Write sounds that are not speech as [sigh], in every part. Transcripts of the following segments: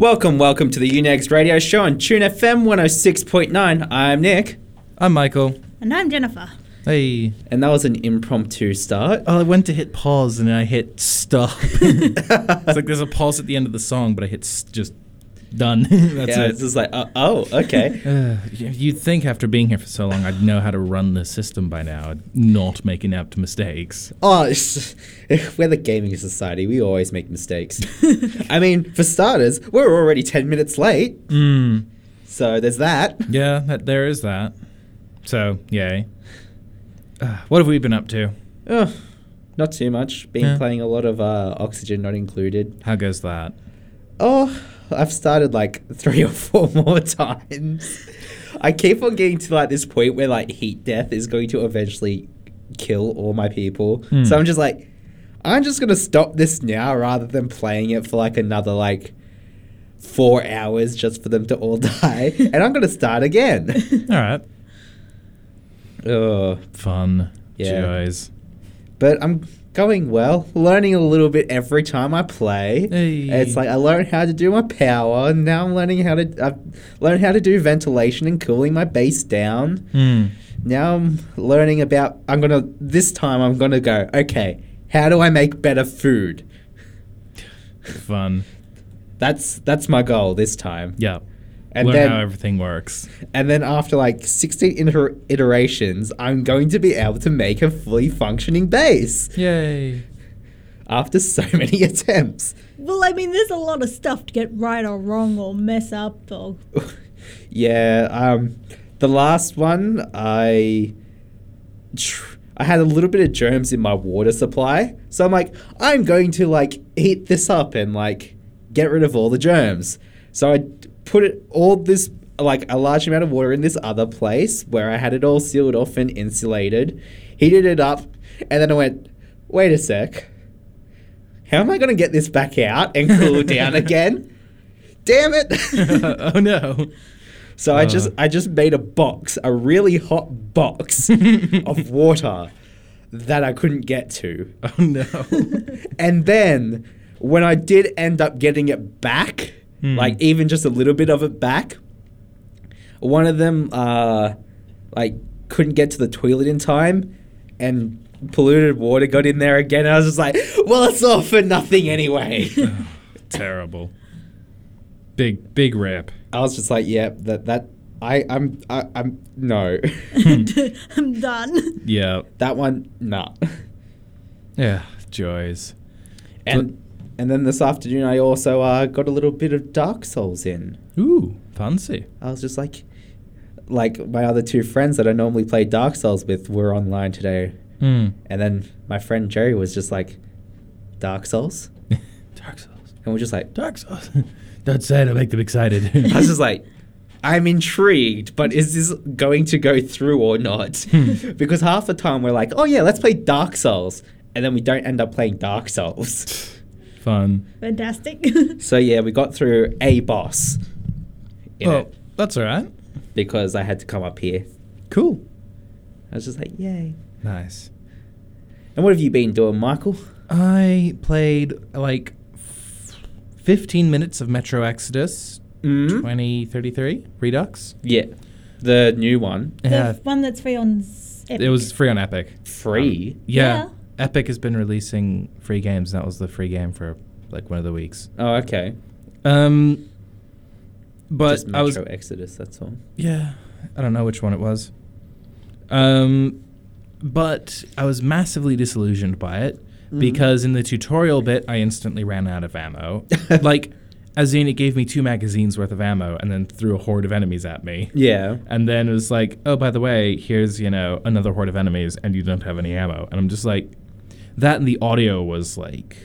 Welcome, welcome to the Unix Radio Show on Tune FM 106.9. I'm Nick, I'm Michael. And I'm Jennifer. Hey. and that was an impromptu start. Oh, I went to hit pause and I hit stop. [laughs] it's like there's a pause at the end of the song, but I hit s- just done. [laughs] That's yeah, it. it's just like, uh, oh, okay. [laughs] Uh, you'd think after being here for so long, I'd know how to run the system by now, not make inept mistakes. oh, it's, we're the gaming society. We always make mistakes. [laughs] I mean, for starters, we're already 10 minutes late. Mm. So there's that. Yeah, that, there is that. So, yay. Uh, what have we been up to? Oh, not too much. Been Yeah. playing a lot of uh, Oxygen Not Included. How goes that? Oh, I've started like three or four [laughs] more times. I keep on getting to like this point where like heat death is going to eventually kill all my people. Hmm. So I'm just like, I'm just gonna stop this now rather than playing it for like another like four hours just for them to all [laughs] die, and I'm gonna start again. [laughs] All right. oh, Fun. Yeah. Joys. but I'm going well, learning a little bit every time I play. Hey. It's like I learned how to do my power, and now I'm learning how to I've learned how to do ventilation and cooling my base down. Hmm. Now I'm learning about I'm gonna this time I'm gonna go, okay, how do I make better food? Fun. That's that's my goal this time. Yeah. And Learn then how everything works. and then after like 16 iter- iterations, I'm going to be able to make a fully functioning base Yay. after so [laughs] many attempts. Well, I mean, there's a lot of stuff to get right or wrong or mess up or. [laughs] Yeah, um, the last one, I, tr- I had a little bit of germs in my water supply, so I'm like, I'm going to like heat this up and like get rid of all the germs. So I d- put it all this like a large amount of water in this other place where I had it all sealed off and insulated, heated it up, and then I went, wait a sec, how am I going to get this back out and cool [laughs] down again? Damn it! [laughs] oh no. So I Uh. just I just made a box, a really hot box [laughs] of water that I couldn't get to. Oh no. And then when I did end up getting it back, Hmm. like even just a little bit of it back, one of them uh like couldn't get to the toilet in time and polluted water got in there again. And I was just like, well, it's all for nothing anyway. [laughs] Terrible. Big big rip. I was just like, yeah, that that I I'm I, I'm no. [laughs] I'm done. Yeah. that one, nah. Yeah. Joys. And and then this afternoon, I also uh, got a little bit of Dark Souls in. Ooh, fancy. I was just like, like my other two friends that I normally play Dark Souls with were online today, Hmm. and then my friend Jerry was just like, Dark Souls, [laughs] Dark Souls. and we're just like, Dark Souls. [laughs] Don't say it, I'll make them excited. [laughs] I was just like. I'm intrigued, but is this going to go through or not? because half the time we're like, oh yeah, let's play Dark Souls. And then we don't end up playing Dark Souls. Fun. Fantastic. [laughs] so yeah, we got through a boss Oh, it that's alright. because I had to come up here. Cool. I was just like, yay. Nice. And what have you been doing, Michael? I played like f- 15 minutes of Metro Exodus Mm? 2033 Redux. Yeah. The new one. Yeah. The one that's free on Epic. It was free on Epic. Free. Yeah. Yeah. Epic has been releasing free games. and That was the free game for like one of the weeks. Oh, okay. Um, but Just I was Metro Exodus, that's all. yeah, I don't know which one it was. Um, but I was massively disillusioned by it because in the tutorial bit, I instantly ran out of ammo. [laughs] like, as in, it gave me two magazines worth of ammo and then threw a horde of enemies at me. Yeah. And then it was like, oh, by the way, here's, you know, another horde of enemies and you don't have any ammo. And I'm just like, that and the audio was like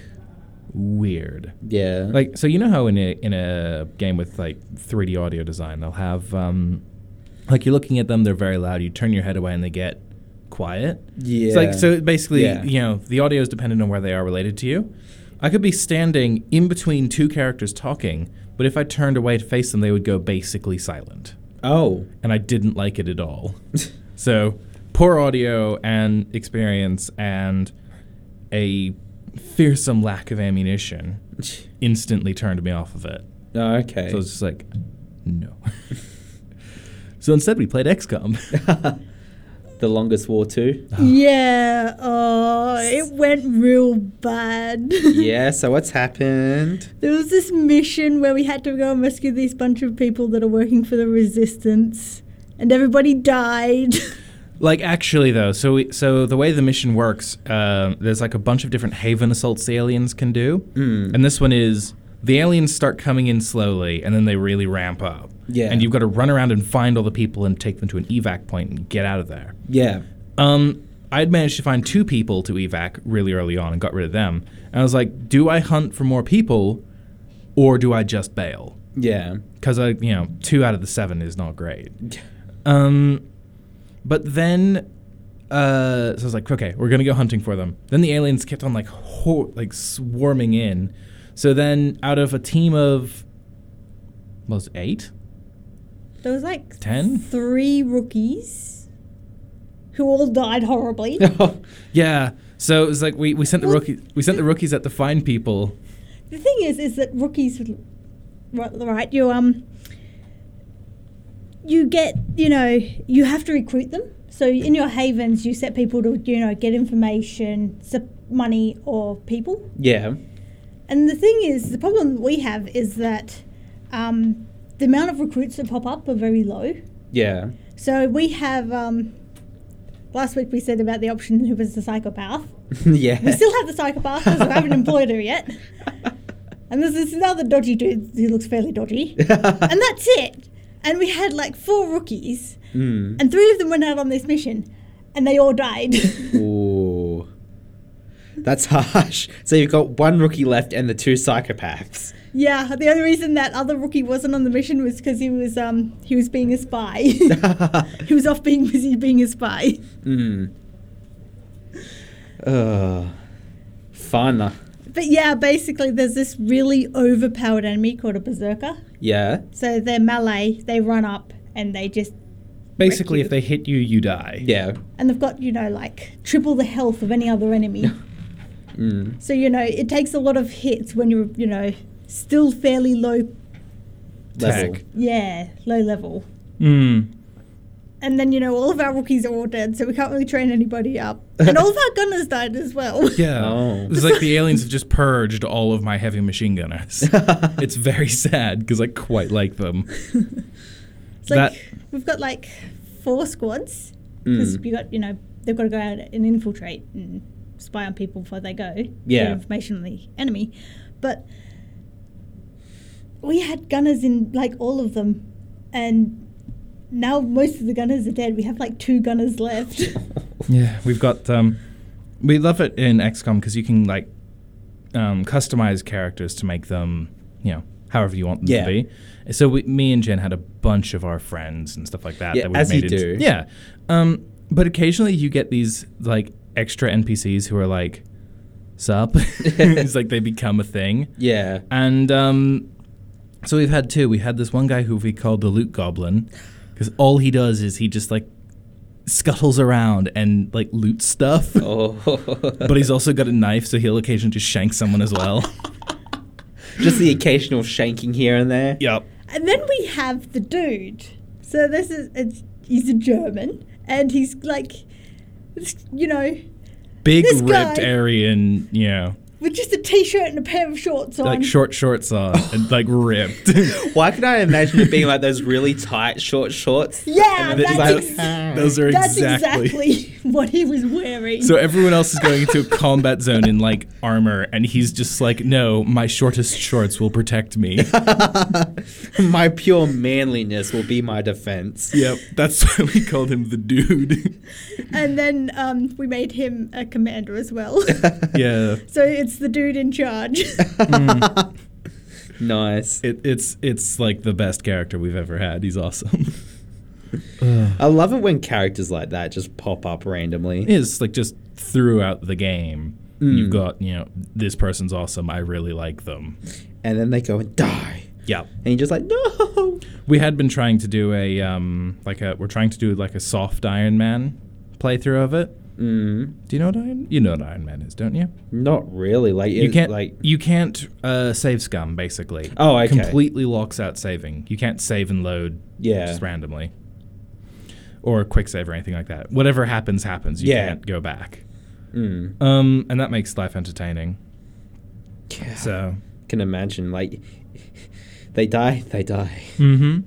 weird. Yeah. Like, so you know how in a, in a game with like 3D audio design, they'll have, um, like, you're looking at them, they're very loud, you turn your head away and they get quiet. yeah. It's like, so basically, Yeah. you know, the audio is dependent on where they are related to you. I could be standing in between two characters talking, but if I turned away to face them, they would go basically silent Oh. and I didn't like it at all. [laughs] so poor audio and experience and a fearsome lack of ammunition [laughs] instantly turned me off of it. Oh, okay. So it's just like, no. [laughs] so instead, we played XCOM. [laughs] the longest war too. Ah. Yeah. Oh, it went real bad. yeah. So what's happened? There was this mission where we had to go and rescue these bunch of people that are working for the resistance, and everybody died. Like actually though, so we, so the way the mission works, uh, there's like a bunch of different haven assaults the aliens can do, Mm. and this one is the aliens start coming in slowly, and then they really ramp up. Yeah. and you've got to run around and find all the people and take them to an evac point and get out of there. Yeah. Um, I'd managed to find two people to evac really early on and got rid of them. And I was like, do I hunt for more people, or do I just bail? Yeah. because I, you know, two out of the seven is not great. [laughs] Um, but then, uh, so I was like, okay, we're gonna go hunting for them. Then the aliens kept on like, ho- like swarming in. So then, out of a team of, what was it, eight? There was like ten, three rookies who all died horribly. [laughs] Yeah. So it was like we, we sent the Well, rookie we sent the rookies out to find people. the thing is, is that rookies, right, You um, you get, you know, you have to recruit them. So in your havens, you set people to, you know, get information, money, or people. yeah. And the thing is, the problem we have is that um, the amount of recruits that pop up are very low. Yeah. So we have. Um, last week we said about the option who was the psychopath. [laughs] yeah. We still have the psychopath because we haven't employed her yet. [laughs] And there's this other dodgy dude who looks fairly dodgy. [laughs] and that's it. And we had like four rookies, Mm. and three of them went out on this mission, and they all died. [laughs] Ooh. That's harsh. So you've got one rookie left and the two psychopaths. yeah, the only reason that other rookie wasn't on the mission was because he was um he was being a spy. [laughs] he was off being busy being a spy. mm. Uh, fun. But yeah, basically, there's this really overpowered enemy called a berserker. Yeah. So they're melee. They run up and they just Basically, you. if they hit you, you die. Yeah. and they've got you know like triple the health of any other enemy. [laughs] Mm. so you know it takes a lot of hits when you're you know still fairly low. Level. Tech. Yeah, low level. Mm. And then you know all of our rookies are all dead, so we can't really train anybody up. And all of our gunners died as well. [laughs] Yeah. Oh. It's like the aliens have just purged all of my heavy machine gunners. [laughs] it's very sad because I quite like them. [laughs] It's like we've got like four squads because Mm. we got you know they've got to go out and infiltrate and spy on people before they go. Yeah. Information on the enemy, but we had gunners in like all of them, and now most of the gunners are dead. We have like two gunners left. [laughs] Yeah, we've got. Um, we love it in XCOM because you can like um, customize characters to make them, you know, however you want them Yeah. to be. So we, me and Jen had a bunch of our friends and stuff like that. Yeah, that we as you made into- do. Yeah, um, but occasionally you get these like extra NPCs who are like, "Sup?" [laughs] it's like they become a thing. Yeah. And um, so we've had two. We had this one guy who we called the Loot Goblin because all he does is he just like scuttles around and like loots stuff. [laughs] Oh. But he's also got a knife, so he'll occasionally just shank someone as well. [laughs] just the occasional shanking here and there. yep. and then we have the dude. So this is it's, he's a German, and he's like, you know, Big This ripped guy- Aryan, you know, with just a t-shirt and a pair of shorts on. like short shorts on [laughs] and like ripped. [laughs] Why can I imagine it being like those really tight short shorts? Yeah, And that's, like- ex- [laughs] Those are that's exactly. exactly what he was wearing. So everyone else is going into a combat zone in like armor, and he's just like, "No, my shortest shorts will protect me." my pure manliness will be my defense. yep, that's why we called him the dude. and then um, we made him a commander as well. yeah, so it's the dude in charge. [laughs] Nice. it, it's it's like the best character we've ever had. He's awesome. [sighs] [sighs] I love it when characters like that just pop up randomly. It's like just throughout the game, Mm. you've got you know this person's awesome. I really like them. And then they go and die. Yeah, And you're just like, no. we had been trying to do a um like a we're trying to do like a soft Iron Man playthrough of it. Mm, Do you know what Iron? You know what Iron Man is, don't you? not really. Like You can't like. you can't uh, save scum basically. Oh, okay. Completely locks out saving. You can't save and load Yeah. just randomly, or quick save or anything like that. Whatever happens, happens. You Yeah. can't go back. Mm, Um, and that makes life entertaining. yeah. So, can imagine like they die, they die. mm-hmm.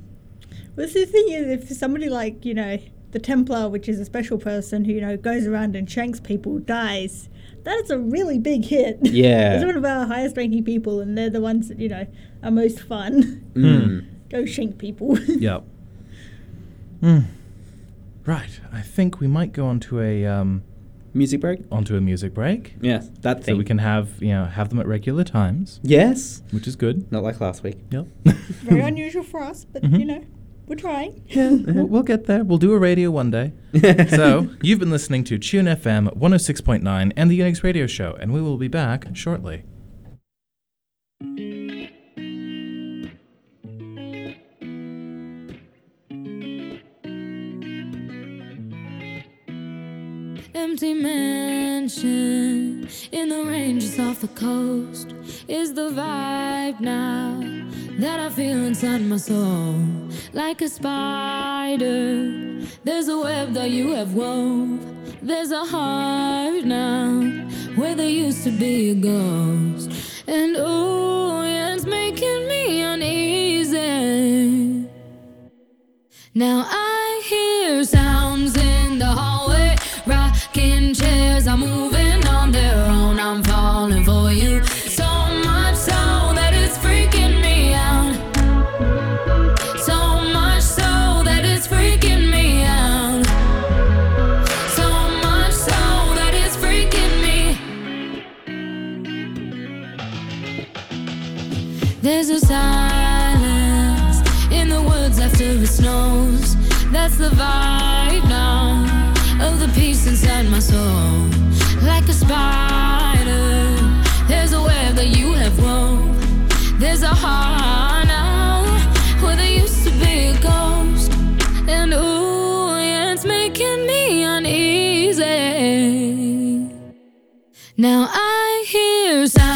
Well, the thing is, if somebody like, you know, the Templar, which is a special person who, you know, goes around and shanks people, dies, that is a really big hit. Yeah. [laughs] it's one of our highest ranking people, and they're the ones that, you know, are most fun. Mm. [laughs] Go shank people. [laughs] Yep. Hmm. Right. I think we might go onto a um, Music break. onto a music break, Yes, that thing. so we can have you know have them at regular times, Yes, which is good. not like last week. Yep. Very unusual for us, but, Mhm. you know, we're trying. [laughs] Yeah, we'll, we'll get there. We'll do a radio one day. [laughs] so, you've been listening to Tune FM 106.9 and the Unix Radio Show, and we will be back shortly. Empty mansion in the ranges off the coast is the vibe now that I feel inside my soul. Like a spider, there's a web that you have wove. There's a heart now where there used to be a ghost. And oh, yeah, it's making me uneasy. Now I hear sounds in the hallway, moving on own. I'm falling for you so much so that it's freaking me out. So much so that it's freaking me out. So much so that it's freaking me. There's a silence in the woods after it snows. That's the vibe Like a spider, there's a web that you have wove. There's a heart now where there used to be a ghost. And ooh, yeah, it's making me uneasy. Now I hear sounds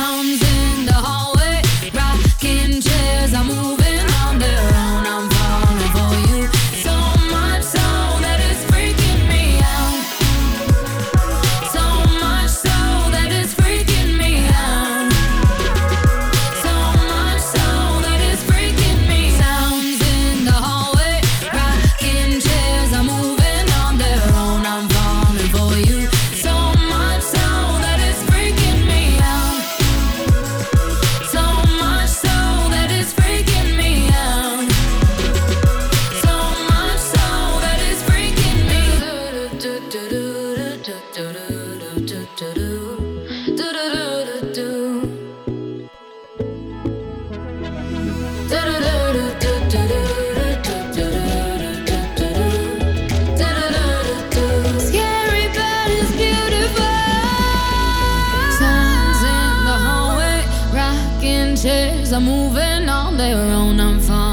are moving on their own. I'm falling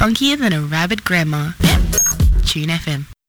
Funkier than a rabid grandma. Tune FM.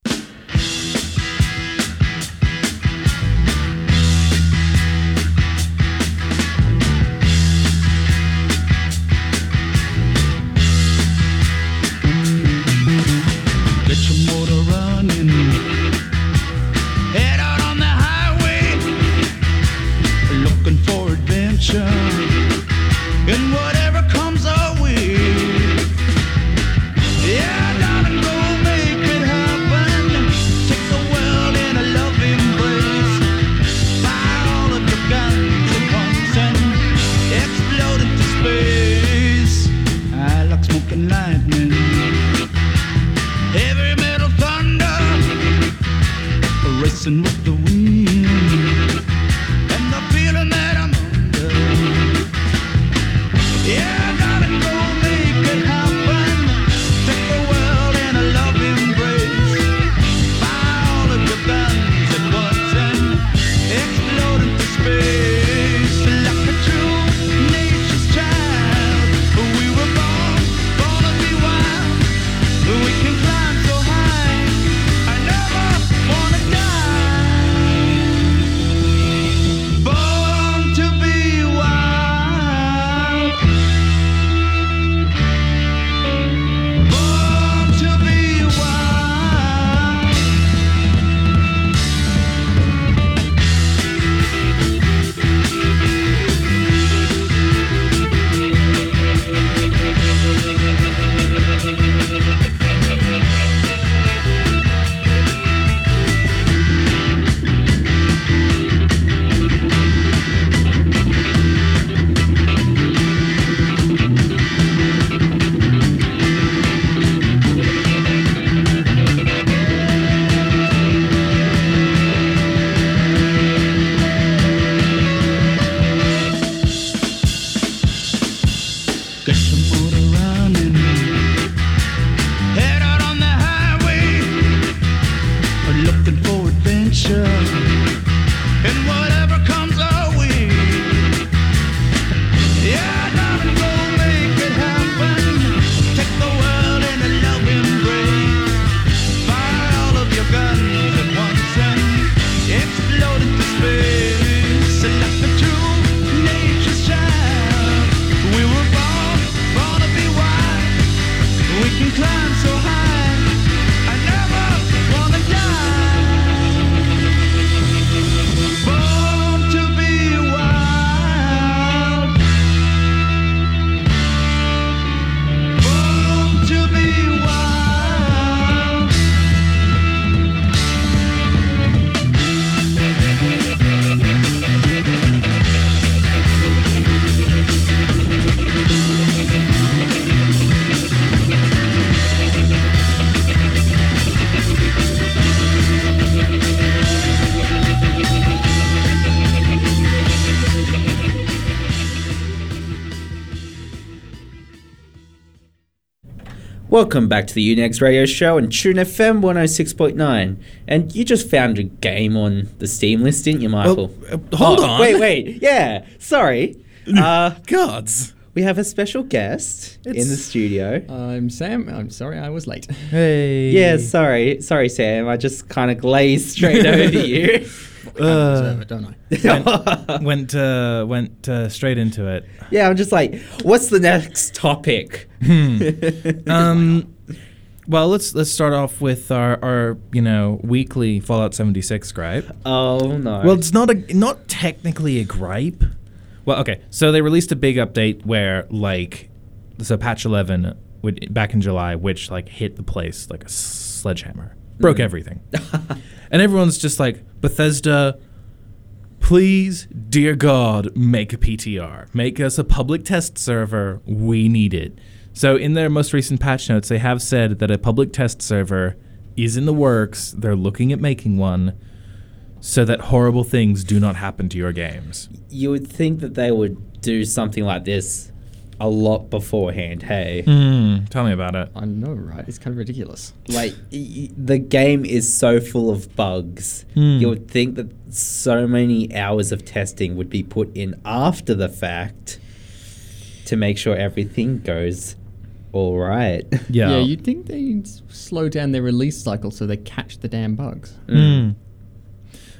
Welcome back to the Unix Radio Show on Tune FM 106.9. And you just found a game on the Steam list, didn't you, Michael? uh, hold Oh, on. Wait, wait. Yeah, sorry. [laughs] Uh, Gods. we have a special guest in the studio. I'm Sam. I'm sorry I was late. Hey. Yeah, sorry. Sorry, Sam. I just kind of glazed straight [laughs] over you. Uh, deserve it, don't I? [laughs] [laughs] went uh, went uh, straight into it. yeah, I'm just like, what's the next topic? [laughs] Um, well, let's let's start off with our, our you know weekly Fallout 76 gripe. oh, no. Well, it's not a not technically a gripe. Well, okay. So they released a big update where like so patch 11 would, back in July which like hit the place like a sledgehammer. Broke everything. [laughs] and everyone's just like Bethesda Please, dear God, make a PTR. Make us a public test server. We need it. So, in their most recent patch notes, they have said that a public test server is in the works. They're looking at making one so that horrible things do not happen to your games. you would think that they would do something like this a lot beforehand, hey? Hmm, tell me about it. I know, right? It's kind of ridiculous. [laughs] like y- y- the game is so full of bugs. Hmm. You would think that so many hours of testing would be put in after the fact to make sure everything goes all right. [laughs] Yeah. Yeah, you'd think they'd slow down their release cycle so they catch the damn bugs. Mm.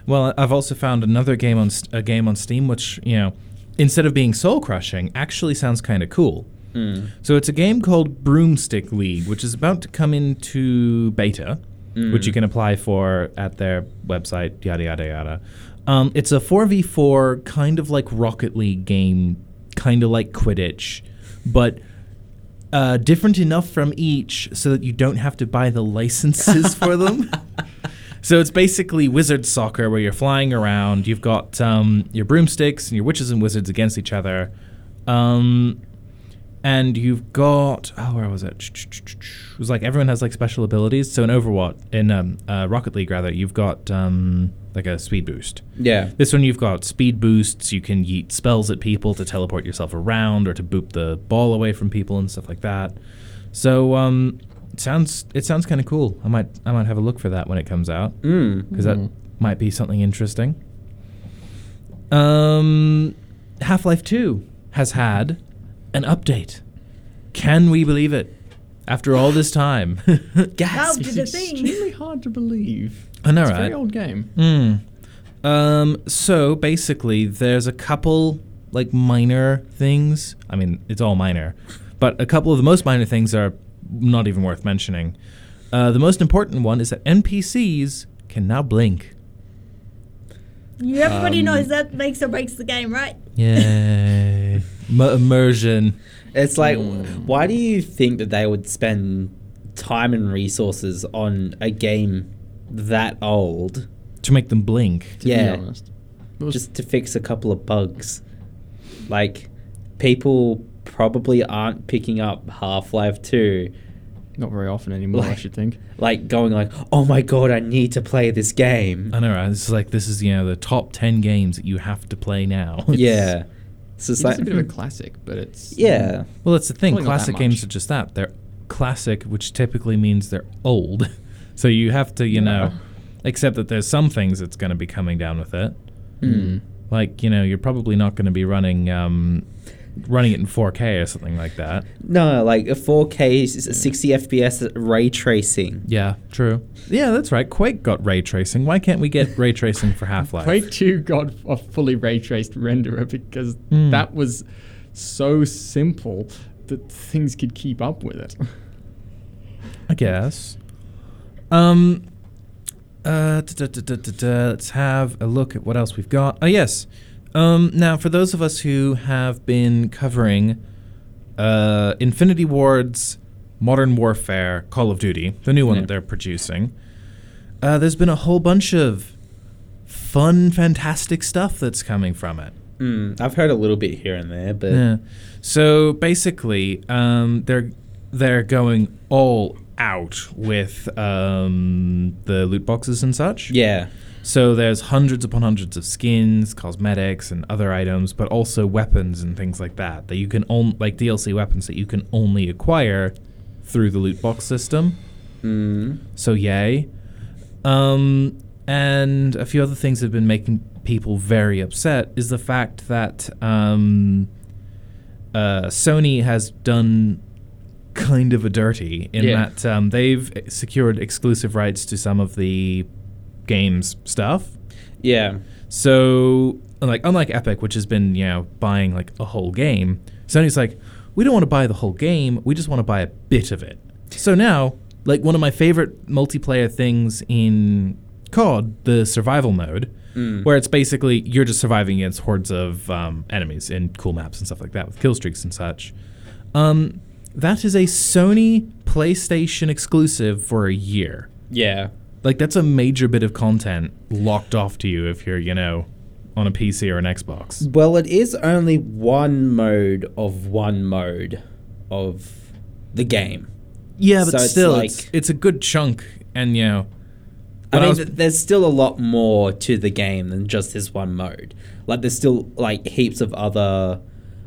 Well, I've also found another game on a game on Steam which you know, instead of being soul crushing, actually sounds kind of cool. Mm. So it's a game called Broomstick League, which is about to come into beta, which you can apply for at their website. Yada yada yada. Um, it's a four v four kind of like Rocket League game, kind of like Quidditch, but. Uh, different enough from each so that you don't have to buy the [laughs] licenses for them. [laughs] So it's basically wizard soccer where you're flying around. You've got um, your broomsticks and your witches and wizards against each other. Um, and you've got oh where was it? It was like everyone has like special abilities. So in Overwatch, in um, uh, Rocket League rather, you've got um, like a speed boost. Yeah. This one you've got speed boosts. You can yeet spells at people to teleport yourself around or to boop the ball away from people and stuff like that. So um, it sounds it sounds kind of cool. I might I might have a look for that when it comes out Mm. because that might be something interesting. Um, Half Life Two has had an update. Can we believe it? After all this time, [laughs] How did the It's thing? extremely hard to believe. I know, it's a right? very old game. Hmm. Um, so basically, there's a couple like minor things. I mean, it's all minor, but a couple of the most minor things are not even worth mentioning. Uh, the most important one is that NPCs can now blink. You, everybody Um, knows that makes or breaks the game, right? Yeah. [laughs] M- immersion. It's like, why do you think that they would spend time and resources on a game that old To make them blink. To Yeah. be honest. Was- just to fix a couple of bugs? Like, people probably aren't picking up Half Life 2 not very often anymore, I Like- should think. like going like, "Oh my god, I need to play this game." I know, right? This is like this is you know the top ten games that you have to play now. [laughs] yeah, it's It's like, a bit of a classic, but it's yeah, Well, that's the thing. Probably not that Classic games much. are just that. They're classic, which typically means they're old. [laughs] so you have to, you know, accept that there's some things that's going to be coming down with it. Hmm. Like, you know, you're probably not going to be running um, running it in 4K or something like that. no, like a 4K, s- 60 FPS ray tracing. Yeah, true. Yeah, that's right. Quake got ray tracing. Why can't we get ray tracing for [laughs] Half-Life? Quake 2 got a fully ray traced renderer because Hmm. that was so simple that things could keep up with it. I guess. Um. Uh, da, da, da, da, da, da. let's have a look at what else we've got. Oh yes. Um. Now, for those of us who have been covering, uh, Infinity Ward's Modern Warfare Call of Duty, the new one Yeah. that they're producing, uh, there's been a whole bunch of fun, fantastic stuff that's coming from it. Mm, I've heard a little bit here and there, but Yeah. So basically, um, they're they're going all out with um, the loot boxes and such. yeah, So there's hundreds upon hundreds of skins, cosmetics, and other items, but also weapons and things like that that you can only like DLC weapons that you can only acquire through the loot box system. Mm. So yay. Um, and a few other things that have been making people very upset is the fact that um, uh, Sony has done kind of a dirty in Yeah. that um, they've secured exclusive rights to some of the game's stuff. Yeah. So, like, unlike Epic, which has been, you know, buying like a whole game, Sony's like, we don't want to buy the whole game. We just want to buy a bit of it. So now, like, one of my favorite multiplayer things in COD, the survival mode, where it's basically you're just surviving against hordes of um, enemies in cool maps and stuff like that with kill streaks and such. Um, that is a Sony PlayStation exclusive for a year. Yeah. Like that's a major bit of content locked off to you if you're, you know, on a PC or an Xbox. Well, it is only one mode of one mode of the game. Yeah, So but it's still, like- it's, it's a good chunk, and you know, I mean, was- there's still a lot more to the game than just this one mode. Like, there's still like heaps of other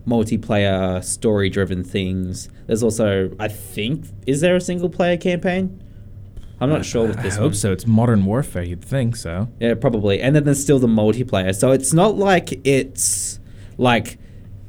multiplayer story-driven things. There's also, I think, is there a single-player campaign? I'm not sure with I this hope one. so. It's Modern Warfare, you'd think so. Yeah, probably. And then there's still the multiplayer. So it's not like it's like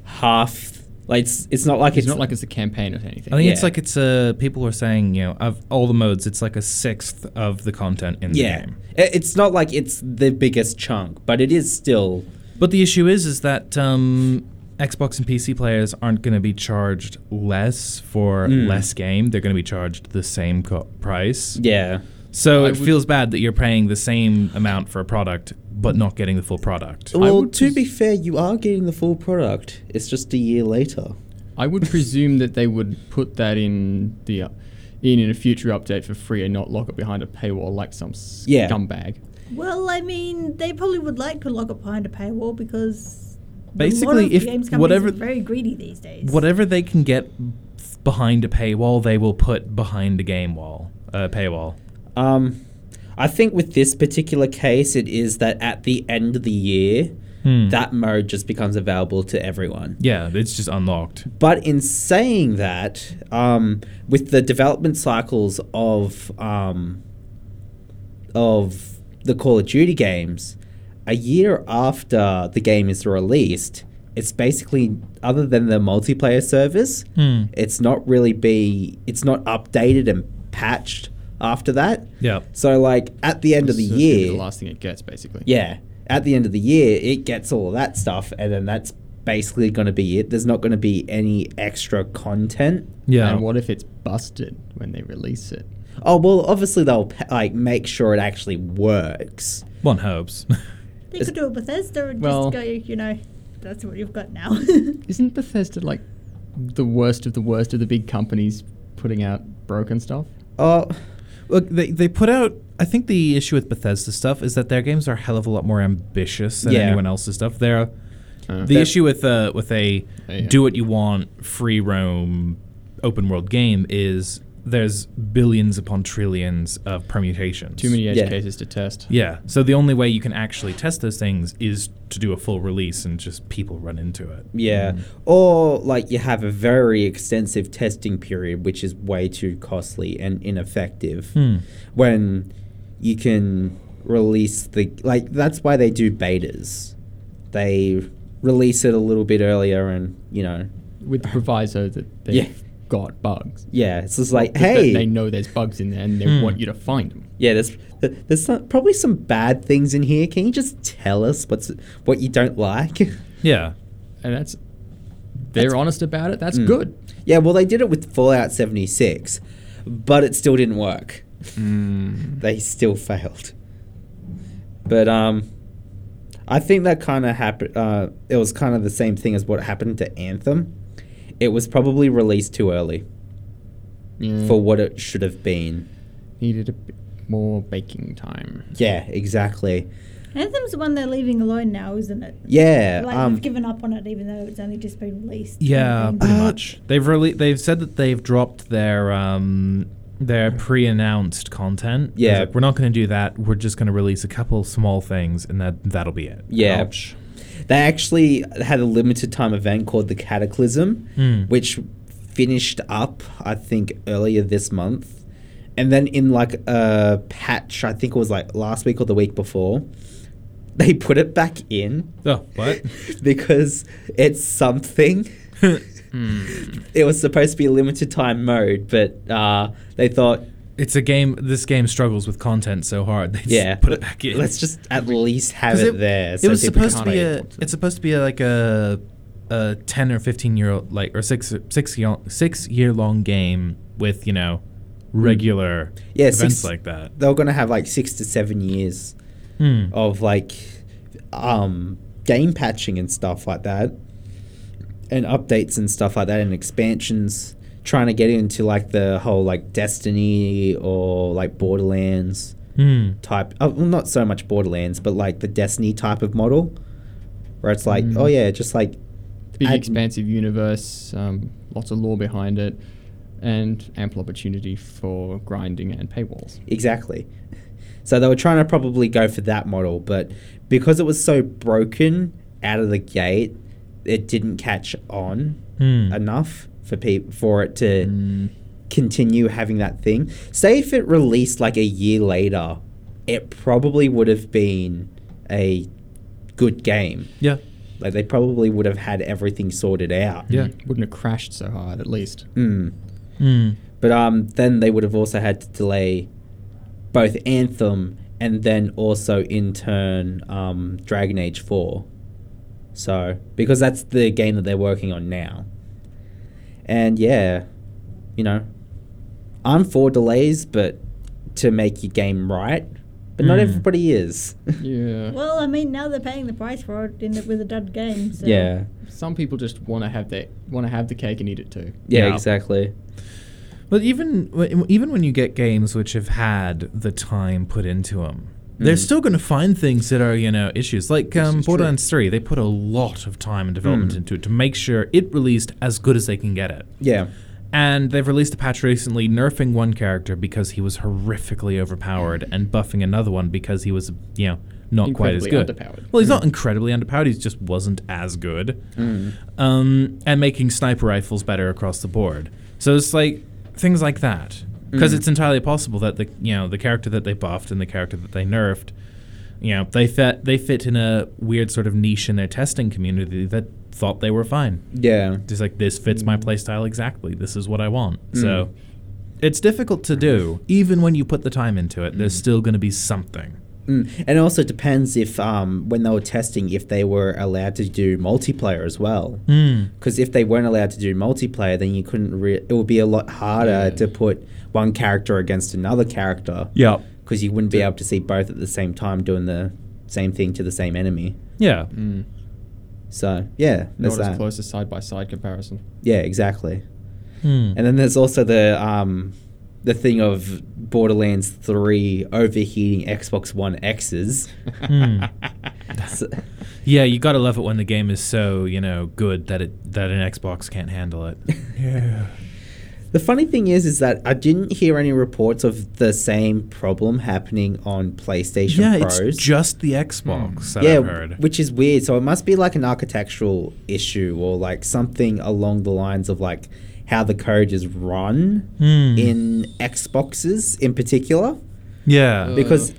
half. Like it's, it's not like It's it's, not like it's a campaign or anything. I think it's like it's a people are saying you know of all the modes, it's like a sixth of the content in the game. I- It's not like it's the biggest chunk, but it is still. But the issue is, is that um, Xbox and PC players aren't going to be charged less for Mm. less game. They're going to be charged the same co- price. Yeah. So I it would- feels bad that you're paying the same amount for a product, but not getting the full product. Well, to pres- be fair, you are getting the full product. It's just a year later. I would [laughs] presume that they would put that in the uh, in in a future update for free and not lock it behind a paywall like some Yeah. scumbag. Well, I mean, they probably would like to lock it behind a paywall because the Basically, lot if games whatever- are very greedy these days. Whatever they can get behind a paywall, they will put behind a game wall, uh, paywall. Um, I think with this particular case, it is that at the end of the year, Hmm. that mode just becomes available to everyone. Yeah, it's just unlocked. But in saying that, um, with the development cycles of um, of the Call of Duty games, a year after the game is released, it's basically other than the multiplayer service, Hmm. it's not really be it's not updated and patched after that. Yeah. So like at the end of the So it's gonna be year, the last thing it gets, basically. yeah, at the end of the year, it gets all of that stuff, and then that's basically going to be it. There's not going to be any extra content. Yeah. And what if it's busted when they release it? Oh well, obviously they'll like make sure it actually works. One hopes. [laughs] they could do it Bethesda and Well- just go, you know, that's what you've got now. [laughs] Isn't Bethesda like the worst of the worst of the big companies putting out broken stuff? Oh, Look, they, they put out. I think the issue with Bethesda stuff is that their games are a hell of a lot more ambitious than Yeah. anyone else's stuff. They're Uh, the That- issue with uh, with a Yeah. do what you want free roam open world game is there's billions upon trillions of permutations. too many edge Yeah. cases to test. Yeah. So the only way you can actually test those things is to do a full release and just people run into it. yeah. Or like you have a very extensive testing period, which is way too costly and ineffective. Hmm. When you can release the like, that's why they do betas. They release it a little bit earlier, and you know, With the proviso that they've Yeah. Got bugs. yeah, it's just like, hey, they know there's bugs in there and they Hmm. want you to find them. Yeah, there's there's some, probably some bad things in here. Can you just tell us what's what you don't like? [laughs] Yeah. And that's they're honest about it. That's Mm. good. yeah, well, they did it with Fallout 76, but it still didn't work. They still failed. But um, I think that kind of happened. Uh, it was kind of the same thing as what happened to Anthem. It was probably released too early Yeah. for what it should have been. needed a bit more baking time. Yeah, exactly. Anthem's the one they're leaving alone now, isn't it? Yeah. Like um, they've given up on it, even though it's only just been released. Yeah, pretty Uh, [laughs] much. They've really they've said that they've dropped their um their pre-announced content. Yeah. like, we're not going to do that. We're just going to release a couple small things, and that that'll be it. Yeah. Ouch. They actually had a limited time event called the Cataclysm, Hmm. which finished up, I think, earlier this month. And then in like a patch, I think it was like last week or the week before, they put it back in Oh, what? [laughs] because it's something. [laughs] It was supposed to be a limited time mode, but uh, they thought, it's a game. This game struggles with content so hard. They just yeah, put it back in. Let's just at least have it, there. It so was supposed to be a. it. It's supposed to be a, like a, a ten or fifteen year old like or six six year six year long game with you know regular Hmm. Yeah, events six- like that. They were gonna have like six to seven years Hmm. of like um, game patching and stuff like that, and updates and stuff like that, and expansions. Trying to get into like the whole like Destiny or like Borderlands Hmm. type. Oh, well, not so much Borderlands, but like the Destiny type of model, where it's like, oh yeah, just like Big expansive universe, um, lots of lore behind it, and ample opportunity for grinding and paywalls. Exactly. So they were trying to probably go for that model, but because it was so broken out of the gate, it didn't catch on Hmm. enough for peop- for it to Mm. continue having that thing. Say if it released like a year later, it probably would have been a good game. Yeah. Like they probably would have had everything sorted out. Yeah. Wouldn't have crashed so hard, at least. Mm. Hmm. But um, then they would have also had to delay both Anthem and then also in turn um, Dragon Age 4. So, because that's the game that they're working on now. And yeah, you know, I'm for delays, but to make your game right. But not Mm. everybody is. [laughs] Yeah. Well, I mean, now they're paying the price for it in the, with a dud game. So. yeah. Some people just want to have their want to have the cake and eat it too. yeah, Yeah. exactly. But even even when you get games which have had the time put into them, they're Mm. still going to find things that are you know issues. Like um, is true. Borderlands Three, they put a lot of time and development Mm. into it to make sure it released as good as they can get it. Yeah. And they've released a patch recently nerfing one character because he was horrifically overpowered [sighs] and buffing another one because he was, you know, not quite as good. underpowered. Well, he's not incredibly underpowered, he just wasn't as good. Mm. Um, and making sniper rifles better across the board. So it's like things like that. Because Mm. it's entirely possible that the you know the character that they buffed and the character that they nerfed, you know, they fit they fit in a weird sort of niche in their testing community that thought they were fine. Yeah. Just like this fits my playstyle exactly. This is what I want. Mm. So it's difficult to do. Even when you put the time into it, there's still going to be something. Mm. And it also depends if, um, when they were testing, if they were allowed to do multiplayer as well. Mm. Because if they weren't allowed to do multiplayer, then you couldn't. Re- it would be a lot harder Yeah. to put one character against another character. Yeah. Because you wouldn't be able to see both at the same time doing the same thing to the same enemy. Yeah. Mm. So yeah, there's Not as that. close as side by side comparison. Yeah, exactly. Hmm. And then there's also the um, the thing of Borderlands Three overheating Xbox One X's. Hmm. [laughs] So- Yeah, you gotta love it when the game is so you know good that it that an Xbox can't handle it. [laughs] yeah. The funny thing is, is that I didn't hear any reports of the same problem happening on PlayStation Yeah, Pros. it's just the Xbox that yeah, I've heard. which is weird. So it must be like an architectural issue or like something along the lines of like how the code is run Hmm. in Xboxes in particular. yeah. because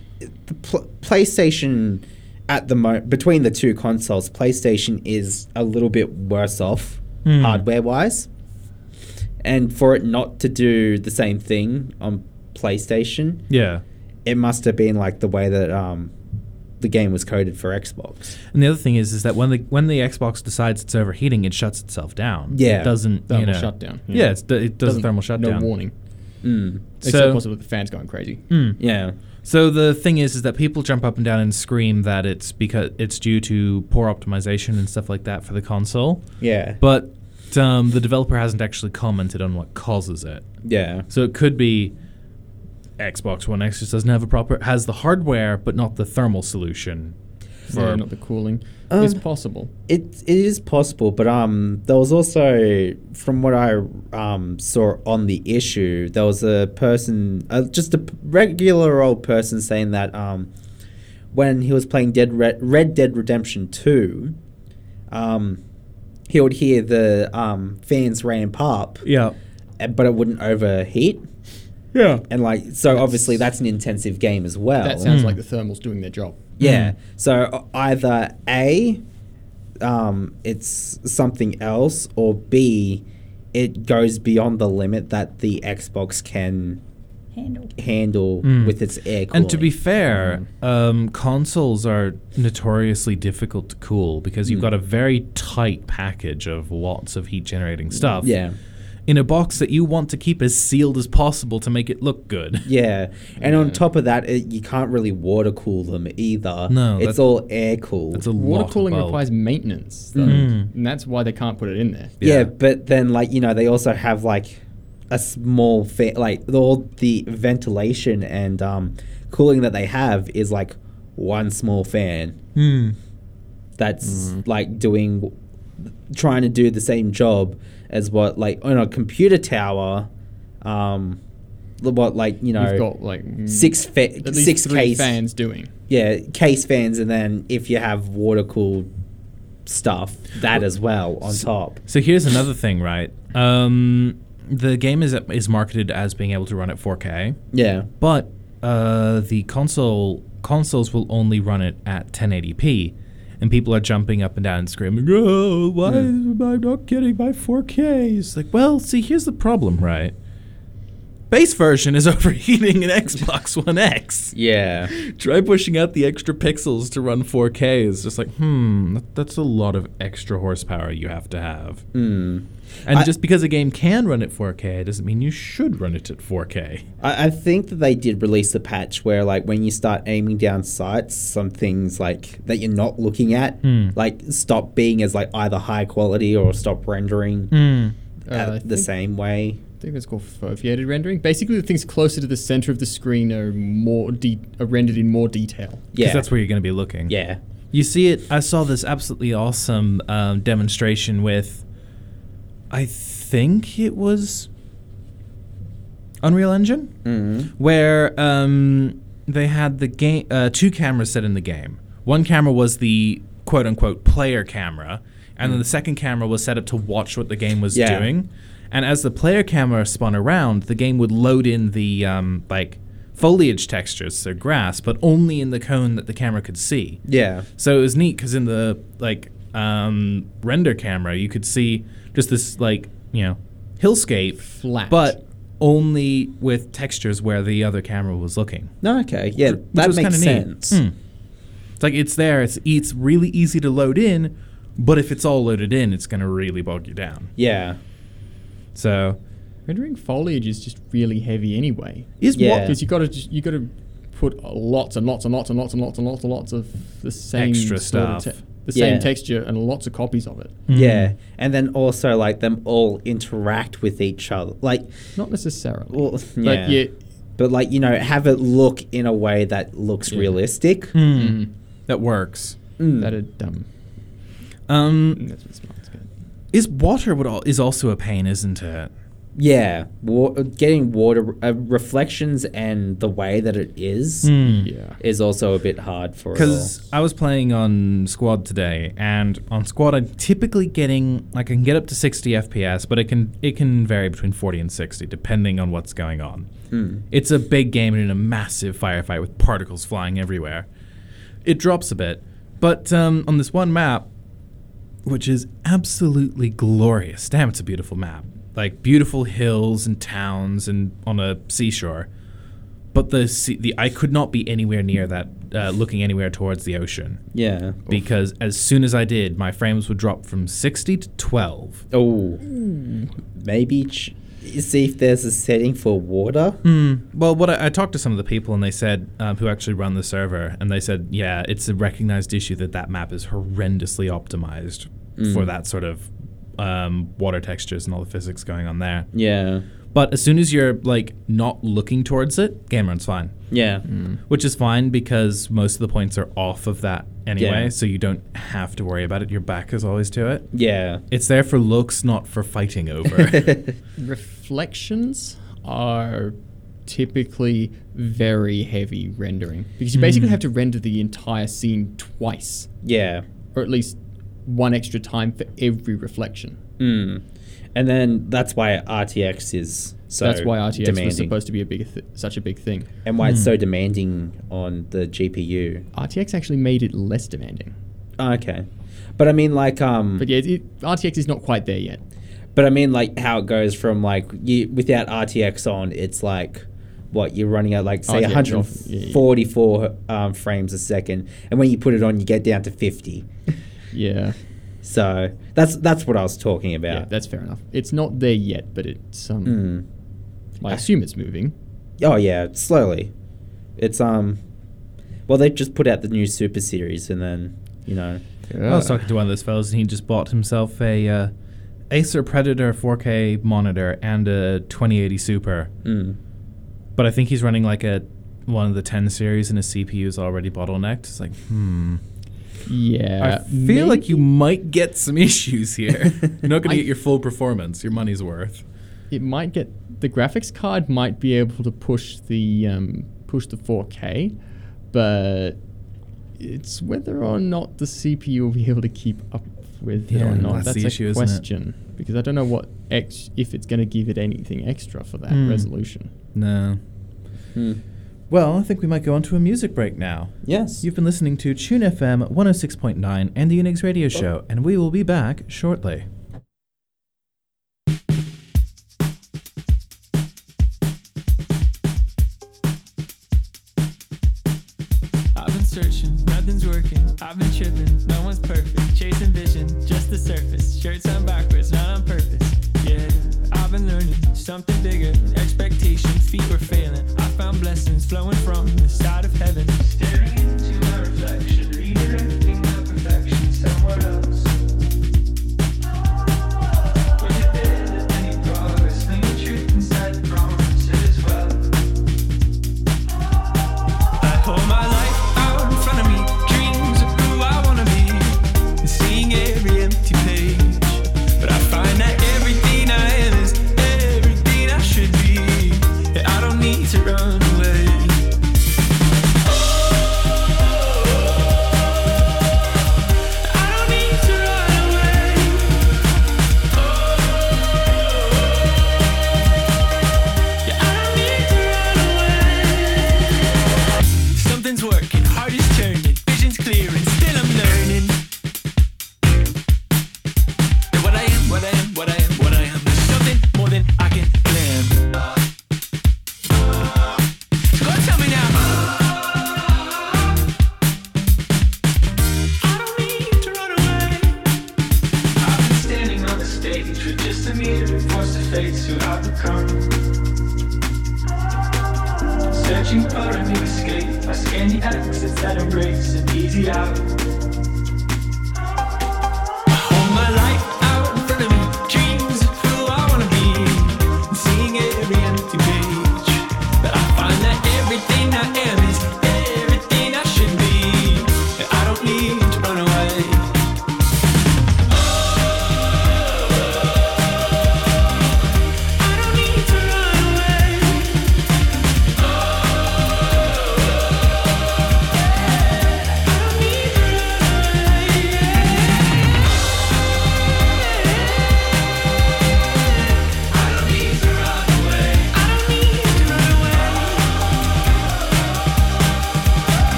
the pl- PlayStation at the mo- between the two consoles, PlayStation is a little bit worse off Hmm. hardware wise, and for it not to do the same thing on PlayStation, yeah. it must have been like the way that um, the game was coded for Xbox. And the other thing is, is that when the when the Xbox decides it's overheating, it shuts itself down. Yeah. it doesn't. Thermal you know, shutdown. Yeah, it's, it does a thermal shutdown. No warning. Mm. Except So- possibly the fans going crazy. Mm. Yeah. So the thing is, is that people jump up and down and scream that it's because it's due to poor optimization and stuff like that for the console. Yeah. But um, the developer hasn't actually commented on what causes it. Yeah. So it could be Xbox One X just doesn't have a proper has the hardware but not the thermal solution. For Yeah, not the cooling. Um, it's possible. It it is possible, but um, there was also, from what I um saw on the issue, there was a person, uh, just a regular old person, saying that um, when he was playing Dead Red, Red Dead Redemption Two, um, he would hear the um, fans ramp up, Yeah. uh, but it wouldn't overheat. Yeah. And like, so obviously that's an intensive game as well. That sounds like the thermals doing their job. Yeah. So uh, either A, um, it's something else, or B, it goes beyond the limit that the Xbox can Handle. handle Mm. with its air cooling. And to be fair, um, consoles are notoriously difficult to cool because you've got a very tight package of lots of heat generating stuff. yeah, In a box that you want to keep as sealed as possible to make it look good. [laughs] yeah, and on top of that, it, you can't really water cool them either. No, it's all air cooled. That's a Water of cooling bulk. requires maintenance, though, Mm. and that's why they can't put it in there. Yeah. Yeah. but then like you know they also have like a small fan, like all the ventilation and um, cooling that they have is like one small fan Hmm. that's like doing trying to do the same job as what like on a computer tower um what like you know You've got like mm, six fa- at least six three case fans doing. yeah case fans and then if you have water cooled stuff that as well on top So here's another thing, right? Um, the game is is marketed as being able to run at 4K, yeah but uh, the console consoles will only run it at 1080p, and people are jumping up and down and screaming, "Oh, why am I not getting my 4K?" It's like, well, see, here's the problem, right? Base version is [laughs] overheating an Xbox One X. yeah Try pushing out the extra pixels to run 4K is just like, hmm, that, that's a lot of extra horsepower you have to have. Hmm. And I- just because a game can run at 4K doesn't mean you should run it at 4K. I, I think that they did release a patch where, like, when you start aiming down sights, some things like that you're not looking at, Hmm. like, stop being as like either high quality or stop rendering Hmm. Uh, at the think- same way. I think that's called foveated rendering. Basically, the things closer to the center of the screen are more de- are rendered in more detail. Because Yeah, that's where you're going to be looking. yeah, You see it, I saw this absolutely awesome um, demonstration with, I think it was Unreal Engine? mm where um, they had the game uh, two cameras set in the game. One camera was the quote unquote player camera, and then the second camera was set up to watch what the game was Yeah. doing. And as the player camera spun around, the game would load in the um, like foliage textures, so grass, but only in the cone that the camera could see. yeah, So it was neat because in the like um, render camera, you could see just this like you know hillscape, Flat. but only with textures where the other camera was looking. no, okay, yeah, Which that makes sense. Hmm. It's like it's there. It's it's really easy to load in, but if it's all loaded in, it's going to really bog you down. Yeah, So Rendering foliage is just really heavy anyway. is Yeah. Because you got to you got to put lots and lots and lots and lots and lots and lots and lots of the same Extra sort of stuff. te- the same texture and lots of copies of it. what yeah, and then also like them all interact with each other, like, Not necessarily. well, yeah, But yeah, but like you know, have it look in a way that looks Yeah. realistic. mm, that works. Mm. that are dumb. Um, That's what smart's good. Is water would al- is also a pain, isn't it? Yeah, wa- getting water uh, reflections and the way that it is Yeah. is also a bit hard for it Because I was playing on Squad today, and on Squad I'm typically getting like I can get up to 60 FPS, but it can it can vary between 40 and 60 depending on what's going on. Mm. It's a big game and in a massive firefight with particles flying everywhere. It drops a bit, but um, on this one map, which is absolutely glorious. Damn, it's a beautiful map. Like beautiful hills and towns and on a seashore. But the sea, the I could not be anywhere near that, uh, looking anywhere towards the ocean Yeah. because as soon as I did, my frames would drop from 60 to 12. Oh, maybe ch- see if there's a setting for water. Hmm. Well, what I, I talked to some of the people, and they said um, who actually run the server, and they said, yeah, it's a recognized issue that that map is horrendously optimized for mm. that sort of um, water textures and all the physics going on there. Yeah. But as soon as you're like not looking towards it, game runs fine, Yeah. Mm. which is fine because most of the points are off of that anyway, Yeah. so you don't have to worry about it. Your back is always to it. Yeah. It's there for looks, not for fighting over. [laughs] [laughs] Reflections are typically very heavy rendering because you basically mm. have to render the entire scene twice, yeah. or at least one extra time for every reflection. Mm. And then that's why RTX is so That's why RTX demanding, was supposed to be a big, th- such a big thing. and why it's so demanding on the GPU. RTX actually made it less demanding. Oh, okay, but I mean like um, But yeah, it, RTX is not quite there yet. But I mean, like how it goes from like you without RTX on, it's like what you're running at like say RTX off, yeah, yeah. 144 um, frames a second, and when you put it on, you get down to 50. [laughs] Yeah, So that's that's what I was talking about. yeah, about. that's fair enough. It's not there yet, but it's um. Mm. I assume it's moving. Oh yeah, slowly. It's um, well they just put out the new Super Series, and then you know, I was talking to one of those fellows, and he just bought himself a uh, Acer Predator 4K monitor and a 2080 Super. mm, But I think he's running like a one of the 10 series, and his CPU is already bottlenecked. It's like, hmm. Yeah, I feel like you might get some [laughs] issues here. You're not going [laughs] to get your full performance, your money's worth. it might get the graphics card might be able to push the um, push the 4K, but it's whether or not the CPU will be able to keep up with it or not. that's That's, the a issue, isn't it? question because I don't know what ex if it's going to give it anything extra for that Hmm. resolution. No. hmm. Well, I think we might go on to a music break now. yes, You've been listening to Tune FM 106.9 and the Unix Radio Show, oh. and we will be back shortly. I've been searching, nothing's working. I've been tripping, no one's perfect. Chasing vision, just the surface. Shirts on backwards, not on purpose. Learning something bigger. Expectations, feet were failing. I found blessings flowing from the side of heaven. Staring into my reflection,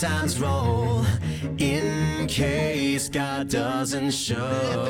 times roll. In case God doesn't show.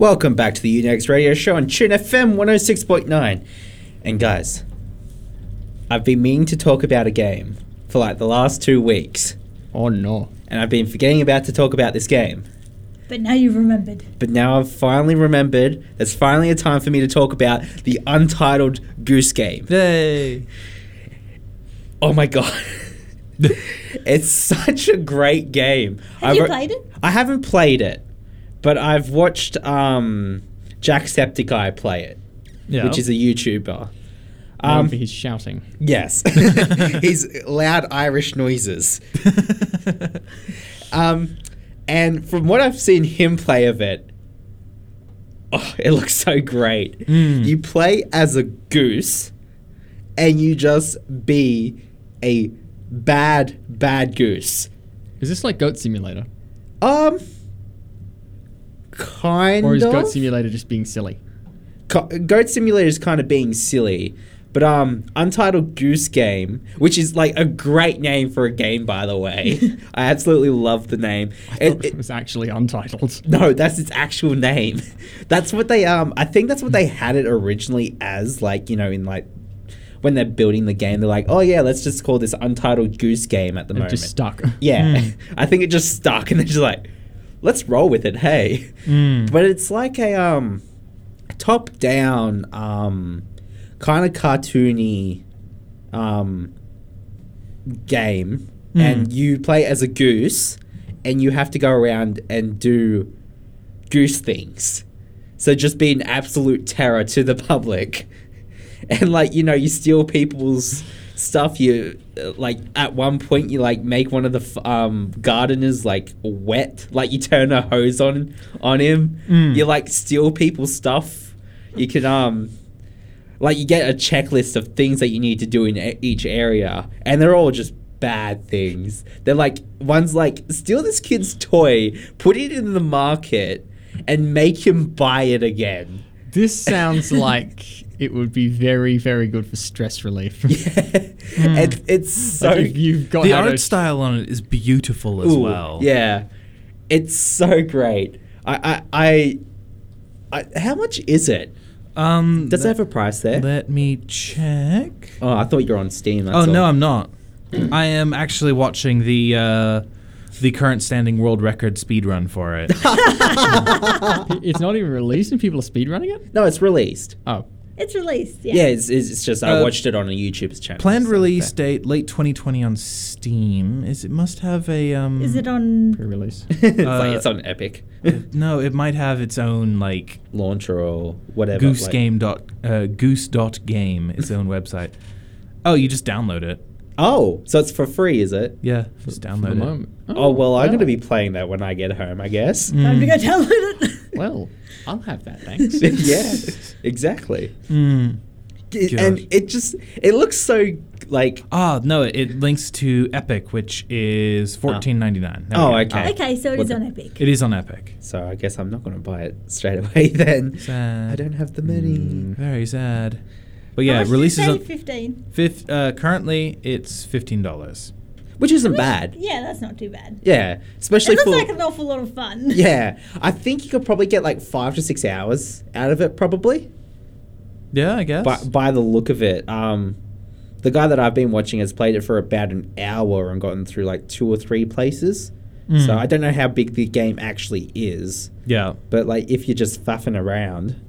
Welcome back to the Unix Radio Show on Tune FM 106.9. And guys, I've been meaning to talk about a game for like the last two weeks, Oh no. and I've been forgetting about to talk about this game. But now you've remembered. But now I've finally remembered. There's finally a time for me to talk about the Untitled Goose Game. Yay! Oh my god. [laughs] it's such a great game. Have you played it? I haven't played it, but I've watched um, Jacksepticeye play it, Yeah. which is a YouTuber. Um, his shouting. yes, [laughs] [laughs] he's loud Irish noises. [laughs] um, and from what I've seen him play of it, oh, it looks so great. You play as a goose, and you just be a bad, bad goose. Is this like Goat Simulator? Um, kind Or is of. Goat Simulator just being silly? Co- Goat Simulator is kind of being silly, but um, Untitled Goose Game, which is like a great name for a game, by the way. [laughs] I absolutely love the name. It- It, it- was actually untitled. [laughs] no, that's its actual name. [laughs] That's what they um. I think that's what they had it originally as. Like you know, in like when they're building the game, they're like, oh yeah, let's just call this Untitled Goose Game at the It moment. just stuck. Yeah, I think it just stuck, and they're just like, let's roll with it. Hey, but it's like a um, top down um, kind of cartoony um game, and you play as a goose, and you have to go around and do goose things. So just be an absolute terror to the public. [laughs] And like, you know, you steal people's stuff. You like at one point you like make one of the f- um gardeners like wet. Like you turn a hose on on him. You like steal people's stuff. You can um like you get a checklist of things that you need to do in e- each area and they're all just bad things. They're like one's like steal this kid's toy, put it in the market and make him buy it again. This sounds [laughs] like it would be very, very good for stress relief. [laughs] It, it's so Like if you've got the how to- art style on it is beautiful as Ooh, well. Yeah, it's so great. I, I, I, I how much is it? Um, Does it have a price there? let me check. oh, I thought you were on Steam. That's oh no, all. I'm not. [clears throat] I am actually watching the uh, the current standing world record speed run for it. [laughs] it's not even released and people are speedrunning it? no, it's released. Oh. It's released. Yeah. Yeah, it's, it's, it's just I Uh, watched it on a YouTube channel. Planned so- release date late 2020 on Steam. Is it must have a um? Is it on? Pre-release. [laughs] it's like Uh, it's on Epic no, it might have its own like launcher or whatever. goose like- game dot uh, goose dot game its own website. Oh, you just download it. Oh, so it's for free, is it? Yeah, just download it. moment. Oh, well, I'm going to be playing that when I get home, I guess. Time to go download it. [laughs] Well, I'll have that, thanks. [laughs] yeah, exactly. Mm. It- and it just it looks so like Ah, no, it links to Epic, which is fourteen ninety nine. Oh, okay. okay, so it What is the- on Epic. It is on Epic. so I guess I'm not going to buy it straight away [laughs] then. Sad. I don't have the money. Very sad. But How yeah, much did you releases say? on fifteen. fifth. Uh, currently, it's fifteen dollars. Which isn't bad. Yeah, that's not too bad. Yeah, especially It looks for like an awful lot of fun. [laughs] Yeah, I think you could probably get like 5 to 6 hours out of it probably. Yeah, I guess. By, by the look of it, um the guy that I've been watching has played it for about an hour and gotten through like two or three places. Mm. So I don't know how big the game actually is, yeah, but like if you're just faffing around,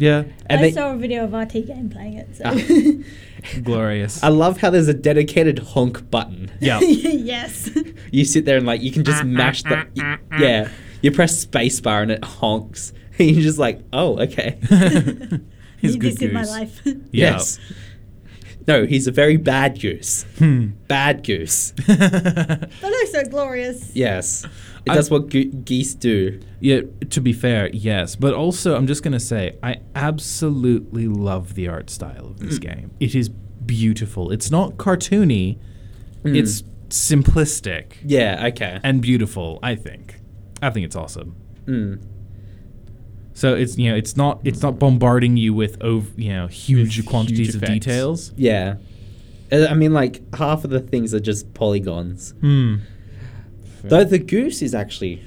yeah, and I they, saw a video of RTGame playing it. So. Ah. [laughs] glorious. I love how there's a dedicated honk button. yeah, [laughs] yes. You sit there and like you can just ah, mash ah, the y- yeah. You press spacebar and it honks. [laughs] And you're just like, oh, okay. he's good this in my goose. life. Yeah. Yes. No, he's a very bad goose. Hmm. Bad goose. [laughs] but also glorious. Yes. It does what ge- geese do. Yeah, to be fair, yes. But also, I'm just going to say, I absolutely love the art style of this game. It is beautiful. It's not cartoony, it's simplistic Yeah, okay. and beautiful, I think. I think it's awesome. Mm. So it's you know it's not it's not bombarding you with ov- you know huge With quantities huge of details. Yeah. Uh, I mean, like, half of the things are just polygons. Hmm. Though the goose is actually,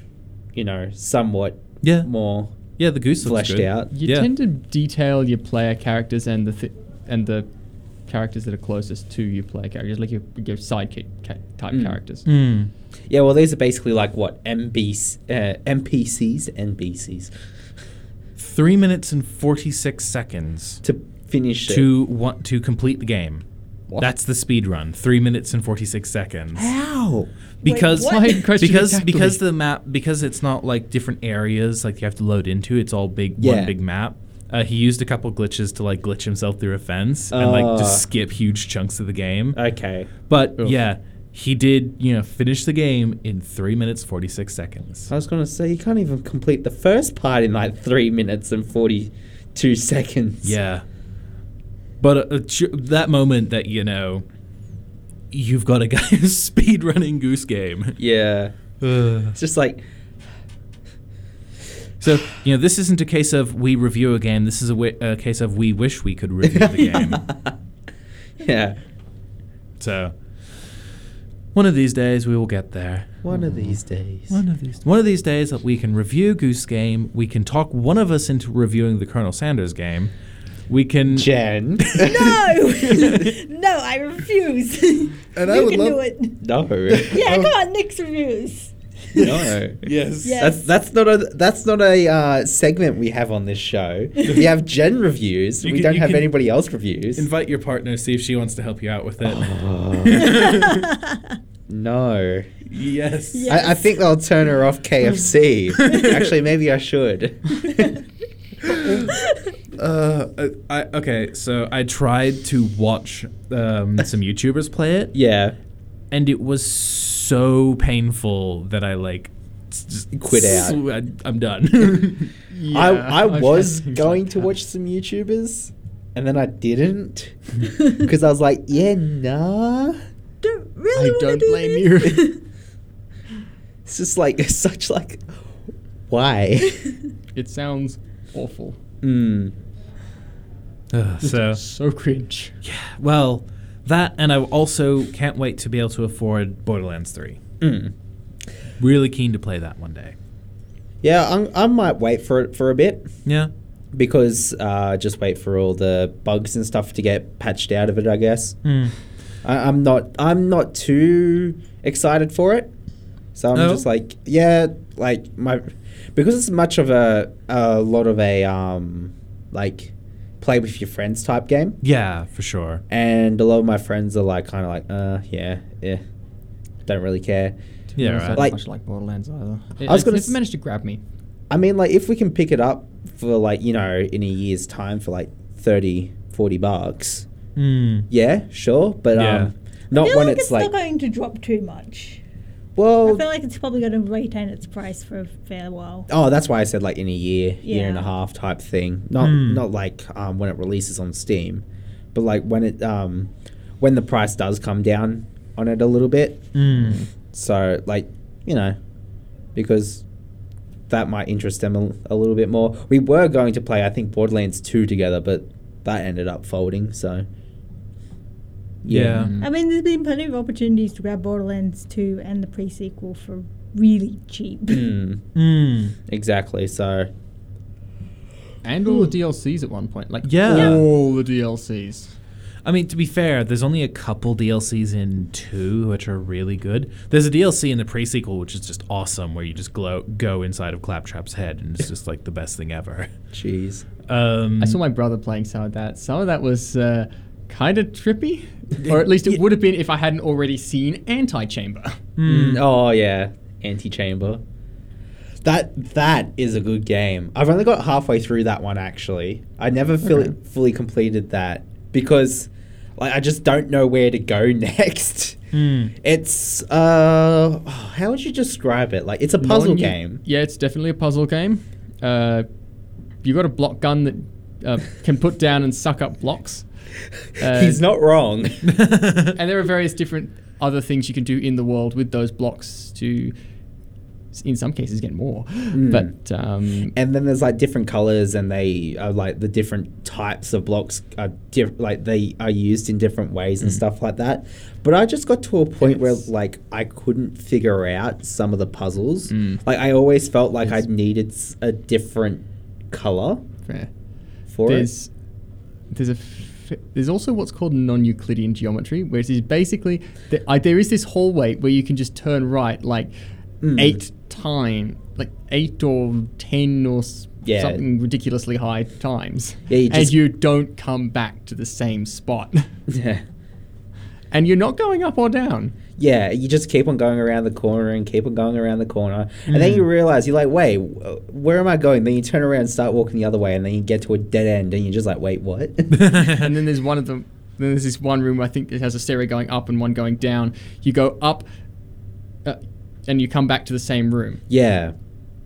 you know, somewhat Yeah. more Yeah, the goose looks fleshed good. out. You Yeah. tend to detail your player characters and the th- and the characters that are closest to your player characters, like your, your sidekick ca- type Mm. characters. Hmm. Yeah, well, these are basically like what MBs, uh, NPCs, NBCs Three minutes and forty six seconds to finish it. to want to complete the game. What? That's the speed run. Three minutes and forty six seconds. How? Because what? Because exactly. because the map because it's not like different areas like you have to load into. It's all big Yeah. one big map. Uh, he used a couple glitches to like glitch himself through a fence and like Uh. just skip huge chunks of the game. Okay. But Oof. yeah, he did you know finish the game in three minutes forty six seconds. I was gonna say you can't even complete the first part in like three minutes and forty-two seconds. Yeah. But uh, that moment that you know you've got a guy who's [laughs] speed running Goose Game. Yeah. Ugh. It's just like So you know this isn't a case of we review a game. This is a, wi- a case of we wish we could review the [laughs] game. yeah. So one of these days we will get there. One of these days. One of these one of these days that we can review Goose Game. We can talk one of us into reviewing the Colonel Sanders game. We can Jen. [laughs] No, [laughs] no, I refuse. And you I would can love- do it. no. Yeah, oh. come on, Nick's reviews. No. [laughs] Yes. Yeah. That's that's not a that's not a uh, segment we have on this show. [laughs] We have Jen reviews. You we can- don't you have can anybody else reviews. Invite your partner, see if she wants to help you out with it. [laughs] no. yes. Yeah. I, I think I'll turn her off KFC. Actually, maybe I should. Uh, I, okay, so I tried to watch um, some YouTubers play it, yeah. And it was so painful that I like just Quit out. sw- I, am done. [laughs] I, I I've was [laughs] things going to watch some YouTubers, and then I didn't [laughs] because I was like, yeah, nah. Don't really I wanna don't do blame this. you. It's just like it's such like, why? it sounds awful. mm. Ugh, so So cringe. Yeah. Well, that and I also can't wait to be able to afford Borderlands 3. Mm. Really keen to play that one day. Yeah, I'm, I might wait for it for a bit Yeah. because uh, just wait for all the bugs and stuff to get patched out of it. I guess Hmm. I, I'm not. I'm not too excited for it. So I'm No? just like, yeah, like my because it's much of a a lot of a um like play with your friends type game, Yeah, for sure. and a lot of my friends are like kind of like, uh, yeah, yeah, don't really care. Yeah, I right. don't Like- much like Borderlands either. It, I was gonna never s- managed to grab me. I mean, like, if we can pick it up for, like, you know, in a year's time for, like, 30, 40 bucks, Hmm. yeah, sure. But, Yeah. um, I not feel when like it's, it's like, not going to drop too much. I feel like it's probably going to retain its price for a fair while. oh, that's why I said, like, in a year, year and a half type thing. Not, Hmm. not like, um, when it releases on Steam, but, like, when it, um, when the price does come down on it a little bit. Hmm. So, like, you know, because that might interest them a, a little bit more. We were going to play, I think, Borderlands 2 together, but that ended up folding, so. Yeah. I mean, there's been plenty of opportunities to grab Borderlands 2 and the pre sequel for really cheap. Mm, Hmm. [laughs] exactly, so. And all the DLCs at one point. Like, Yeah. all the DLCs. I mean, to be fair, there's only a couple DLCs in two which are really good. There's a DLC in the pre-sequel which is just awesome, where you just glow, go inside of Claptrap's head, and it's just like the best thing ever. Jeez. Um, I saw my brother playing some of that. Some of that was uh, kind of trippy. Or at least it would have been if I hadn't already seen Antichamber. Mm, oh, yeah. Antichamber. That that is a good game. I've only got halfway through that one actually. I never fully Okay. fully completed that because like I just don't know where to go [laughs] next. hmm. It's uh how would you describe it? Like it's a puzzle Non- game. Yeah, it's definitely a puzzle game. Uh, you got a block gun that uh, can put down and suck up blocks. Uh, He's not wrong. [laughs] and there are various different other things you can do in the world with those blocks to in some cases get more. Hmm. But um, and then there's like different colors and they are like the different types of blocks are diff- like they are used in different ways and stuff like that but i just got to a point where like i couldn't figure out some of the puzzles Mm. like i always felt like Yes. i needed a different color fair. for there's there's a f- there's also what's called non-Euclidean geometry, which is basically the, I, there is this hallway where you can just turn right like Mm. eight time, like eight or ten or s- Yeah. something ridiculously high times, Yeah, you and you don't come back to the same spot, [laughs] yeah and you're not going up or down. Yeah you just keep on going around the corner and keep on going around the corner and then Mm. you realize you're like wait where am i going then you turn around and start walking the other way and then you get to a dead end and you're just like wait what [laughs] and then [laughs] there's one of them. Then there's this one room I think it has a stairway going up and one going down. You go up, uh, and you come back to the same room. yeah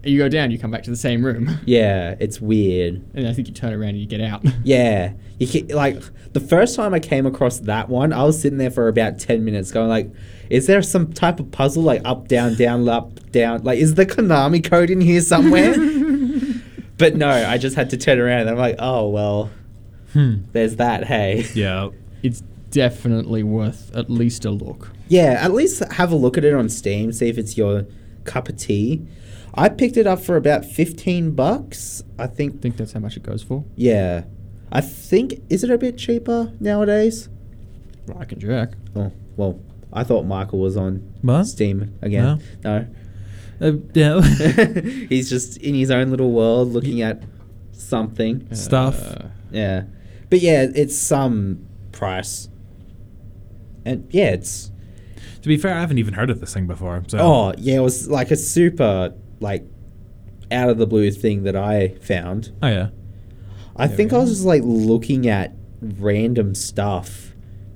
You go down, you come back to the same room, [laughs] yeah it's weird and I think you turn around and you get out. Yeah, you ca like the first time I came across that one, I was sitting there for about ten minutes, going like, "Is there some type of puzzle like up, down, down, up, down? Like, is the Konami code in here somewhere?" [laughs] but no, I just had to turn around, and I'm like, "Oh well, Hmm. there's that." Hey, Yeah. it's definitely worth at least a look. yeah, at least have a look at it on Steam, see if it's your cup of tea. I picked it up for about fifteen bucks. I I think. think that's how much it goes for. Yeah, I think is it a bit cheaper nowadays? Well, I can check. Oh, well, I thought Michael was on What? Steam again. No. Uh, yeah. [laughs] He's just in his own little world looking at something. Stuff. Uh, Yeah. But yeah, it's some price. And yeah, it's to be fair, I haven't even heard of this thing before. So. oh, yeah, it was like a super like out of the blue thing that I found. Oh yeah. I think I was just like looking at random stuff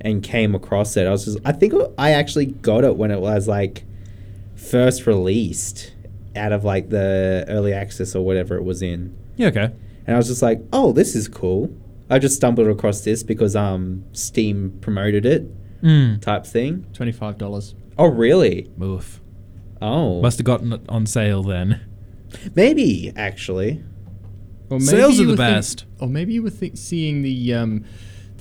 and came across it. I was just I think I actually got it when it was like first released out of like the early access or whatever it was in. Yeah. Okay. And I was just like, "Oh, this is cool." I just stumbled across this because um Steam promoted it Mm. type thing. Twenty-five dollars. Oh, really? Oof. Oh. Must have gotten it on sale then. Maybe actually. Or Sales are the were think- best. or maybe you were think, seeing the um,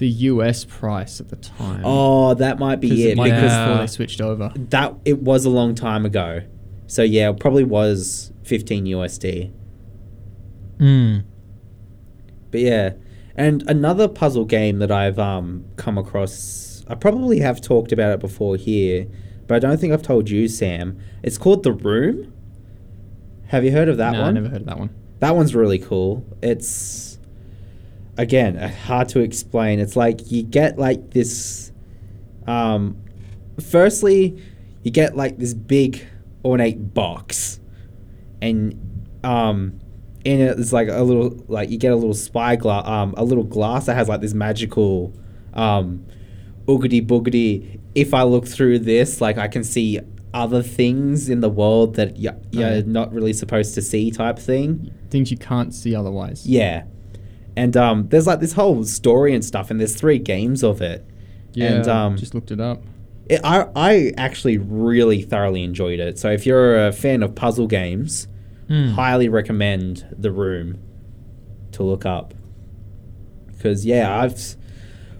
the US price at the time. Oh, that might be it it might because before they switched over. that it was a long time ago. So yeah, it probably was 15 USD. Mm. But yeah, and another puzzle game that I've um come across, I probably have talked about it before here, but I don't think I've told you, Sam. It's called The Room. Have you heard of that no, I one? never heard of that one. That one's really cool. It's again uh, hard to explain. It's like you get like this. Um, firstly, you get like this big ornate box, and um, in it there's like a little like you get a little spy glass, um, a little glass that has like this magical, um, oogity boogity. If I look through this, like I can see other things in the world that y- you're Okay. not really supposed to see, type thing. Things you can't see otherwise. Yeah. And um, there's like this whole story and stuff, and there's three games of it. Yeah, and um, just looked it up. it, I I actually really thoroughly enjoyed it. So if you're a fan of puzzle games, Mm. highly recommend The Room to look up. Because yeah, I've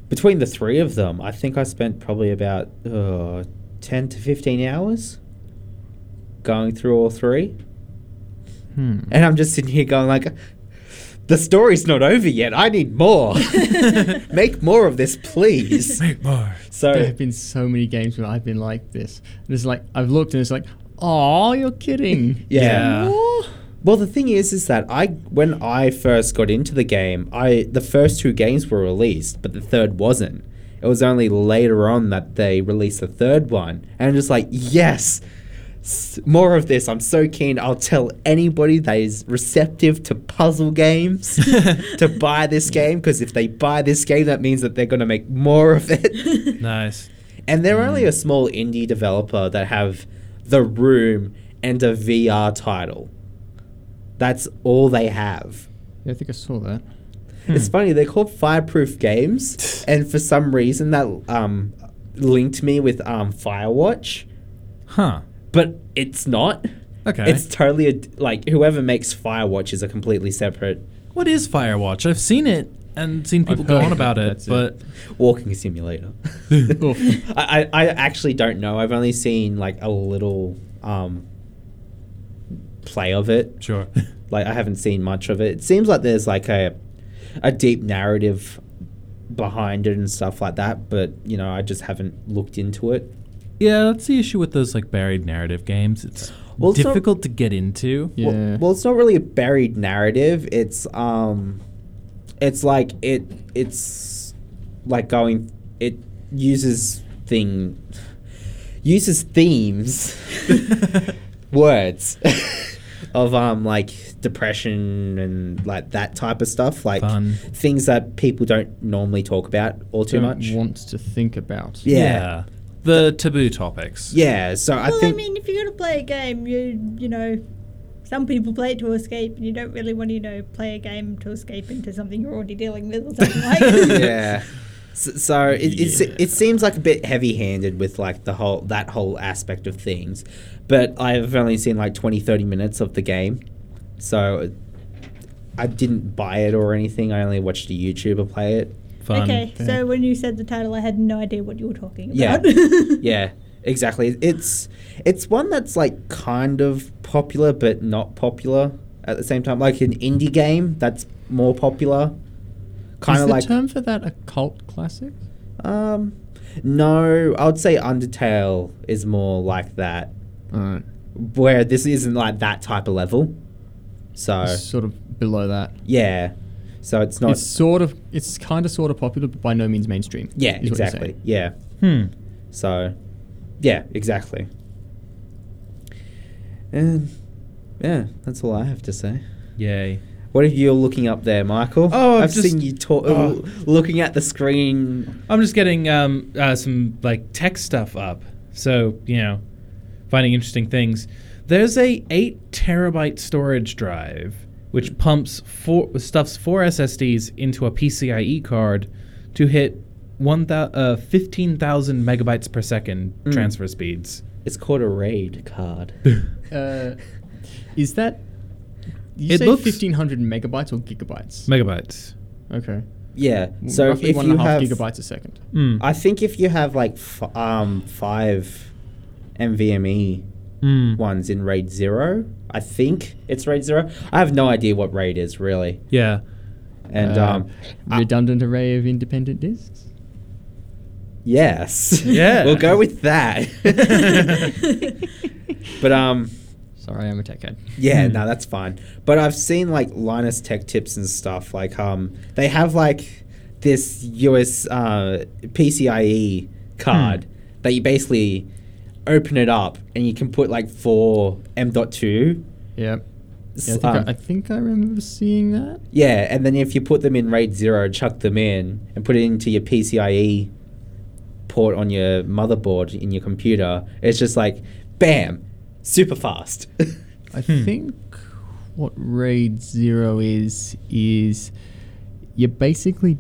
between the three of them, I think I spent probably about uh, ten to fifteen hours going through all three. Hmm. And I'm just sitting here going like, the story's not over yet. I need more. [laughs] [laughs] Make more of this, please. Make more. There have been so many games where I've been like this. And it's like I've looked and it's like, oh, you're kidding. [laughs] yeah. Oh. Well, the thing is, is that I when I first got into the game, I the first two games were released, but the third wasn't. It was only later on that they released the third one, and I'm just like, yes, s- more of this. I'm so keen. I'll tell anybody that is receptive to puzzle games [laughs] to buy this game because if they buy this game, that means that they're gonna make more of it. [laughs] Nice. And they're only a small indie developer that have The Room and a VR title. That's all they have. Yeah, I think I saw that. It's funny, they're called Fireproof Games, [laughs] and for some reason that um, linked me with um, Firewatch, Huh. But it's not. Okay. It's totally a, like whoever makes Firewatch is a completely separate what is Firewatch? I've seen it and seen people go heard on about it, it, that's it. but walking simulator. [laughs] I, I I actually don't know. I've only seen like a little um play of it. sure. [laughs] Like I haven't seen much of it. It seems like there's like a a deep narrative behind it and stuff like that, but you know, I just haven't looked into it. Yeah, that's the issue with those like buried narrative games. It's Well, it's not- difficult to get into. Yeah. Well, well, it's not really a buried narrative. It's um, it's like it it's like going. It uses thing uses themes [laughs] words [laughs] of um like depression and like that type of stuff like Fun. things that people don't normally talk about all too Don't much want to think about. Yeah. The taboo topics. yeah so i think well, I mean, if you're gonna play a game, you you know, some people play it to escape, and you don't really want to, you know, play a game to escape into something you're already dealing with or something like. [laughs] that. yeah. So, so it, it's, it seems like a bit heavy-handed with like the whole that whole aspect of things, but I've only seen like 20, 30 minutes of the game, so I didn't buy it or anything. I only watched a YouTuber play it. Fun. Okay, so when you said the title, I had no idea what you were talking about. [laughs] yeah, exactly. It's it's one that's like kind of popular but not popular at the same time. Like an indie game that's more popular. Kind of the like term for that a cult classic? Um, no, I would say Undertale is more like that, Alright. where this isn't like that type of level. So Sort of below that. yeah, so it's not. It's sort of, it's kind of sort of popular, but by no means mainstream. yeah, is what you're exactly. Yeah. Hmm. So, yeah, exactly. And yeah, that's all I have to say. Yay. What are you looking up there, Michael? Oh, I've I've just- seen you talk, oh. looking at the screen. I'm just getting um, uh, some like tech stuff up. So you know, finding interesting things. There's a eight terabyte storage drive which pumps four stuffs four SSDs into a PCIe card to hit one thou- uh, fifteen thousand megabytes per second Mm. transfer speeds. It's called a raid card. [laughs] Uh, is that, you It say looks- 1500 megabytes or gigabytes? Megabytes. okay. yeah. So Roughly if one you and a half have gigabytes a second. Mm. I think if you have like f- um five NVMe Mm. ones in RAID zero, I think it's RAID zero. I have no idea what RAID is really, Yeah. and Uh, um, I- redundant array of independent disks. yes, Yeah. [laughs] we'll go with that. [laughs] but um, Sorry, I'm a tech head. yeah, Hmm. no, that's fine. But I've seen like Linus Tech Tips and stuff. Like um, they have like this US uh, PCIe card Hmm. that you basically open it up and you can put like four M.2 Yep. Yeah, I, think um, I, I think I remember seeing that. Yeah, and then if you put them in RAID 0, chuck them in, and put it into your PCIe port on your motherboard in your computer, it's just like, bam, super fast. [laughs] I Hmm. think what RAID 0 is, is you're basically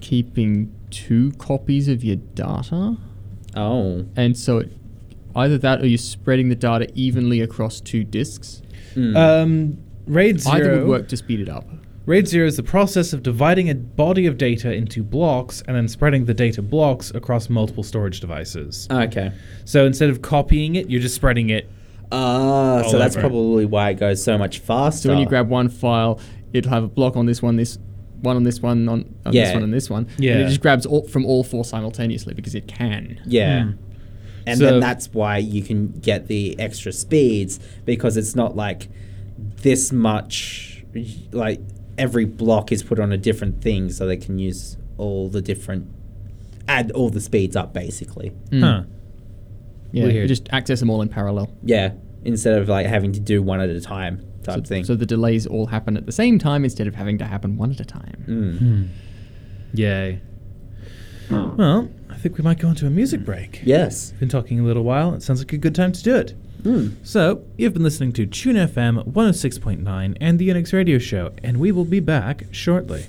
keeping two copies of your data. oh. And so it, either that or you're spreading the data evenly across two disks. Mm. Um, RAID zero. Either would work to speed it up. RAID 0 is the process of dividing a body of data into blocks and then spreading the data blocks across multiple storage devices. okay. So instead of copying it, you're just spreading it. Ah, so All that's over. probably why it goes so much faster. So when you grab one file, it'll have a block on this one, this one on this one, on, on this one, and this one. And Yeah. it just grabs all, from all four simultaneously because it can. Yeah. Hmm. And So- then that's why you can get the extra speeds because it's not like this much, like every block is put on a different thing so they can use all the different, add all the speeds up basically. Mm. Huh. Yeah, you just access them all in parallel. Yeah. Instead of like having to do one at a time type So, thing. so the delays all happen at the same time instead of having to happen one at a time. Mm. Yay. Well, I think we might go into a music break. Yes. Been talking a little while. It sounds like a good time to do it. Mm. So, you've been listening to Tune FM 106.9 and the Unix Radio Show, and we will be back shortly.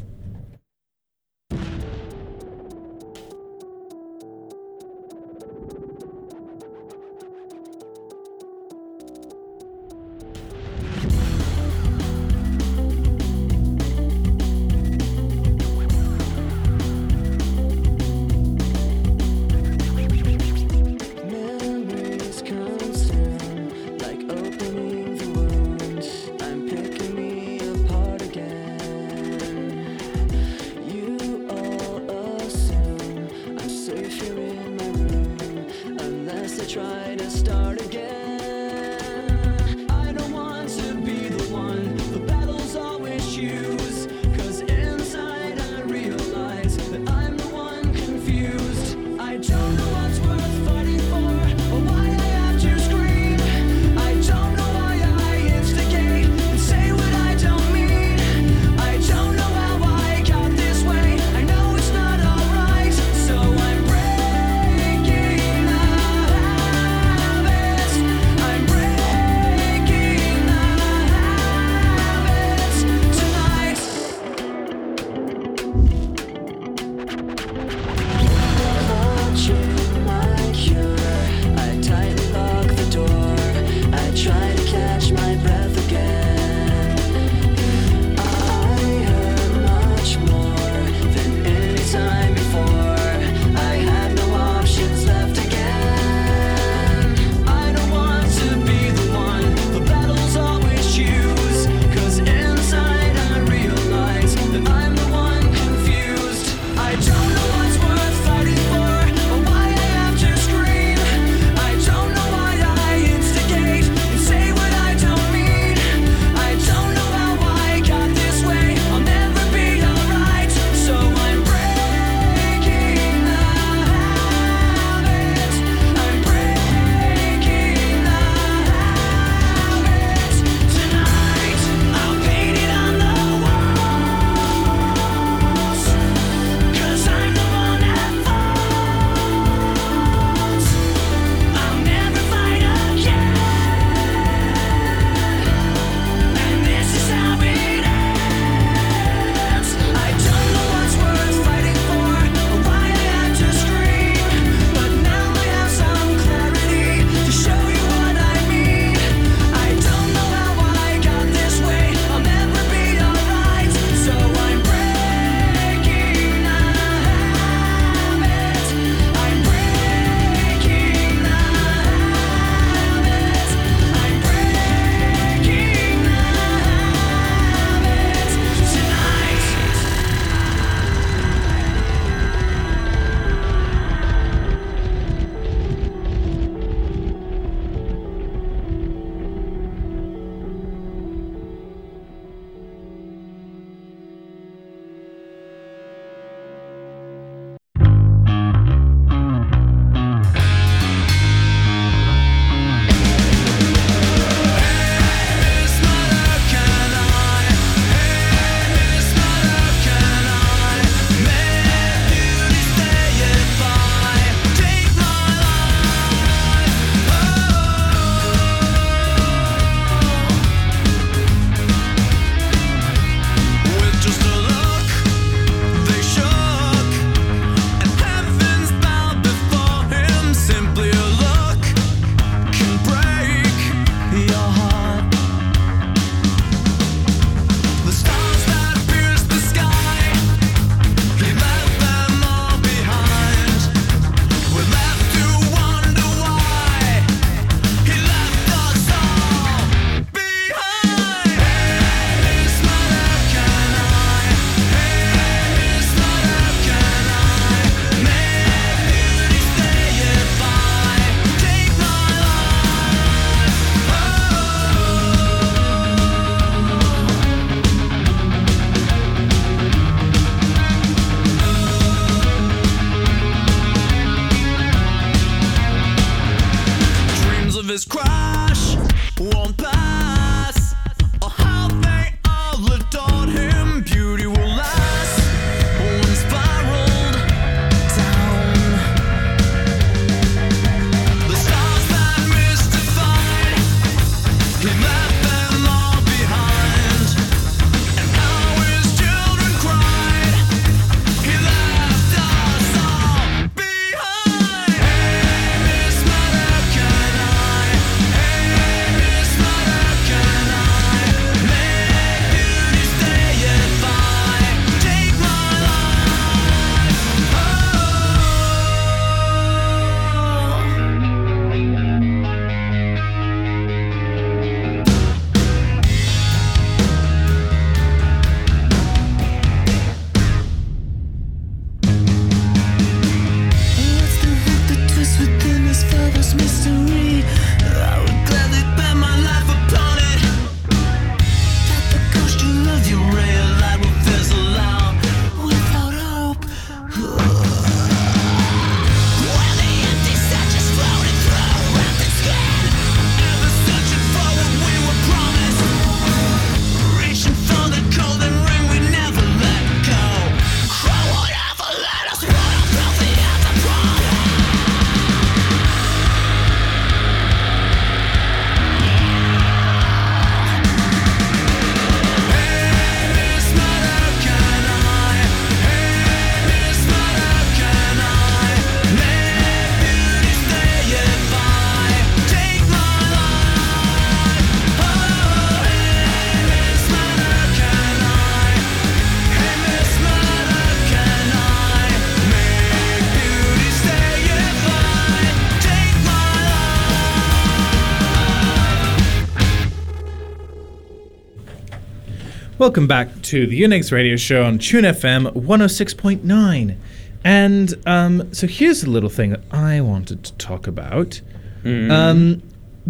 Welcome back to the Unix Radio Show on Tune FM 106.9. And um, so here's a little thing that I wanted to talk about. Um,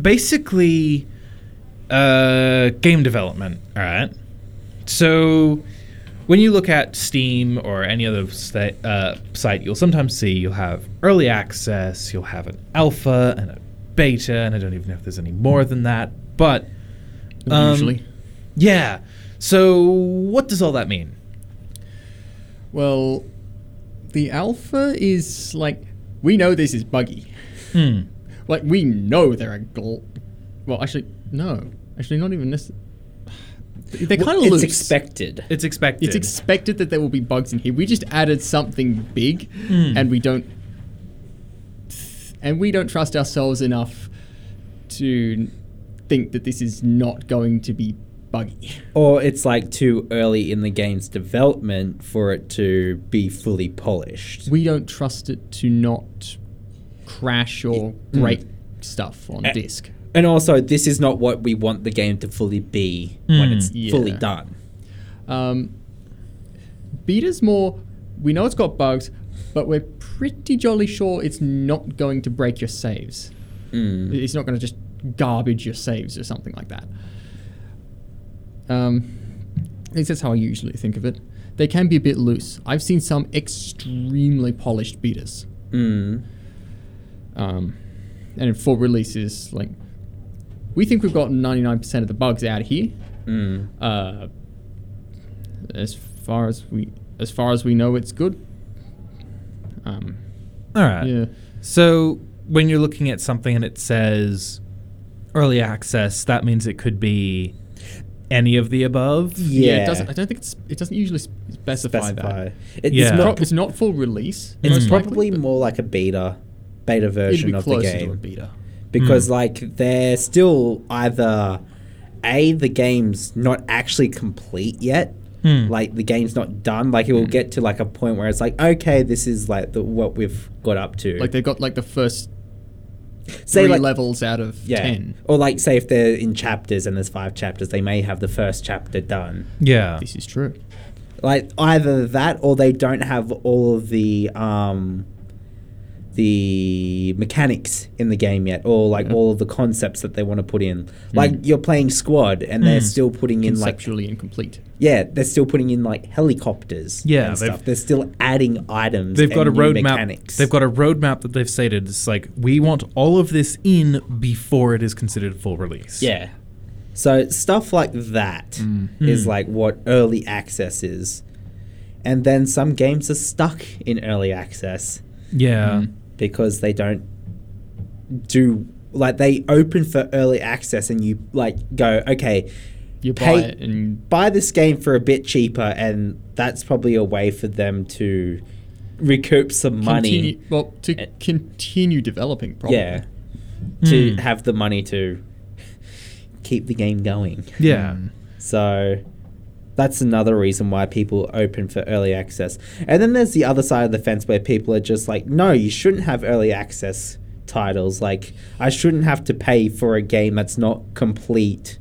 basically, uh, game development. All right. So when you look at Steam or any other sta- uh, site, you'll sometimes see you'll have early access, you'll have an alpha and a beta, and I don't even know if there's any more than that. But um, Usually. yeah. So what does all that mean? Well, the alpha is like we know this is buggy. Hmm. Like we know there are gl- well, actually no, actually not even this. [sighs] They're kind of it's loose. expected. It's expected. It's expected that there will be bugs in here. We just added something big, Hmm. and we don't, and we don't trust ourselves enough to think that this is not going to be buggy. Or it's like too early in the game's development for it to be fully polished. We don't trust it to not crash or break stuff on disk. And also, this is not what we want the game to fully be when it's Mm. fully done. Um, beta's more. We know it's got bugs, but we're pretty jolly sure it's not going to break your saves. Mm. It's not going to just garbage your saves or something like that. Um, at least that's how I usually think of it. They can be a bit loose. I've seen some extremely polished beaters. Mm. Um, and in full releases, like we think we've got 99% of the bugs out of here. Mm. Uh, as far as we as far as we know, it's good. Um, all right. yeah. So when you're looking at something and it says early access, that means it could be any of the above. Yeah. it doesn't. I don't think it's. It doesn't usually specify, Specify. that. It- Yeah. It's, Pro- not, it's not full release. it's most likely, probably more like a beta, beta version be of the closer to a game. beta. because like they're still either a the game's not actually complete yet Hmm. like the game's not done like it will get to like a point where it's like okay this is like the, what we've got up to Like they've got like the first say three like levels out of yeah ten. or like say if they're in chapters and there's five chapters they may have the first chapter done Yeah. This is true. like either that or they don't have all of the um the mechanics in the game yet or like all of the concepts that they want to put in. Mm. Like you're playing squad and they're mm. still putting in like Conceptually incomplete. yeah they're still putting in like helicopters Yeah, stuff. they're still adding items They've got a roadmap. mechanics. They've got a roadmap that they've stated. It's like we want all of this in before it is considered full release. yeah. So stuff like that mm. is like what early access is. And then some games are stuck in early access. Yeah. Because they don't do like they open for early access and you like go okay You buy Pay- it and buy this game for a bit cheaper and that's probably a way for them to recoup some money continue. Well, to Eh. continue developing. Probably. yeah to Hmm. have the money to keep the game going Yeah. so that's another reason why people open for early access. And then there's the other side of the fence where people are just like, no, you shouldn't have early access titles. Like, I shouldn't have to pay for a game that's not complete.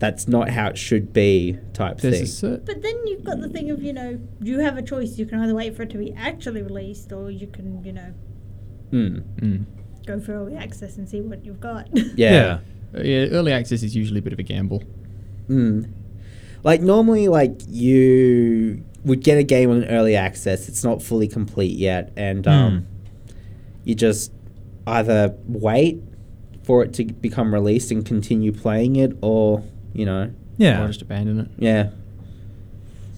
That's not how it should be, type There's thing. a. But then you've got the thing of, you know, you have a choice. You can either wait for it to be actually released or you can, you know, Mm. Mm. go for early access and see what you've got. Yeah. Uh, yeah, early access is usually a bit of a gamble. Mm. Like normally, like you would get a game on early access. It's not fully complete yet, and um, you just either wait for it to become released and continue playing it, or you know, yeah, Or just abandon it. yeah.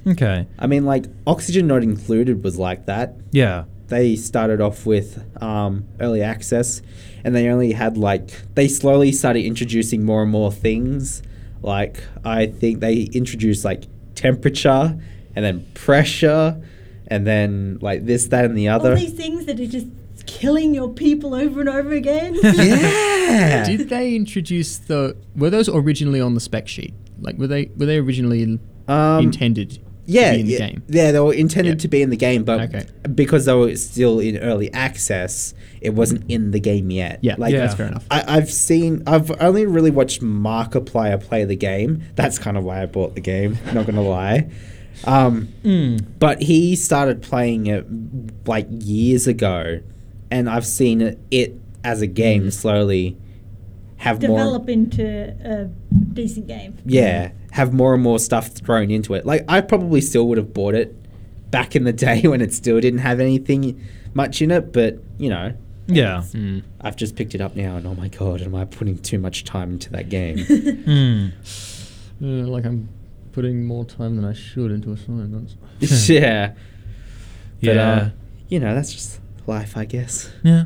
Okay. I mean, like Oxygen Not Included was like that. Yeah. They started off with um, early access, and they only had like they slowly started introducing more and more things. Like I think they introduced like temperature, and then pressure, and then like this, that, and the other. All these things that are just killing your people over and over again. [laughs] yeah. Did they introduce the? Were those originally on the spec sheet? Like, were they were they originally um, intended? Yeah, in the yeah, game. yeah, they were intended to be in the game, but Okay. because they were still in early access, it wasn't in the game yet. Yeah, like Yeah. that's fair enough. I, I've seen, I've only really watched Markiplier play the game. That's kind of why I bought the game. Not gonna [laughs] lie. Um, But he started playing it like years ago, and I've seen it, it as a game slowly have more. Develop into a decent game. Yeah, have more and more stuff thrown into it. Like I probably still would have bought it back in the [laughs] day when it still didn't have anything much in it, but you know, Yeah. I've just picked it up now, and oh my god, am I putting too much time into that game? [laughs] Mm. Uh, like I'm putting more time than I should into a assignments. [laughs] yeah, But, Yeah. uh, you know, that's just life, I guess. Yeah.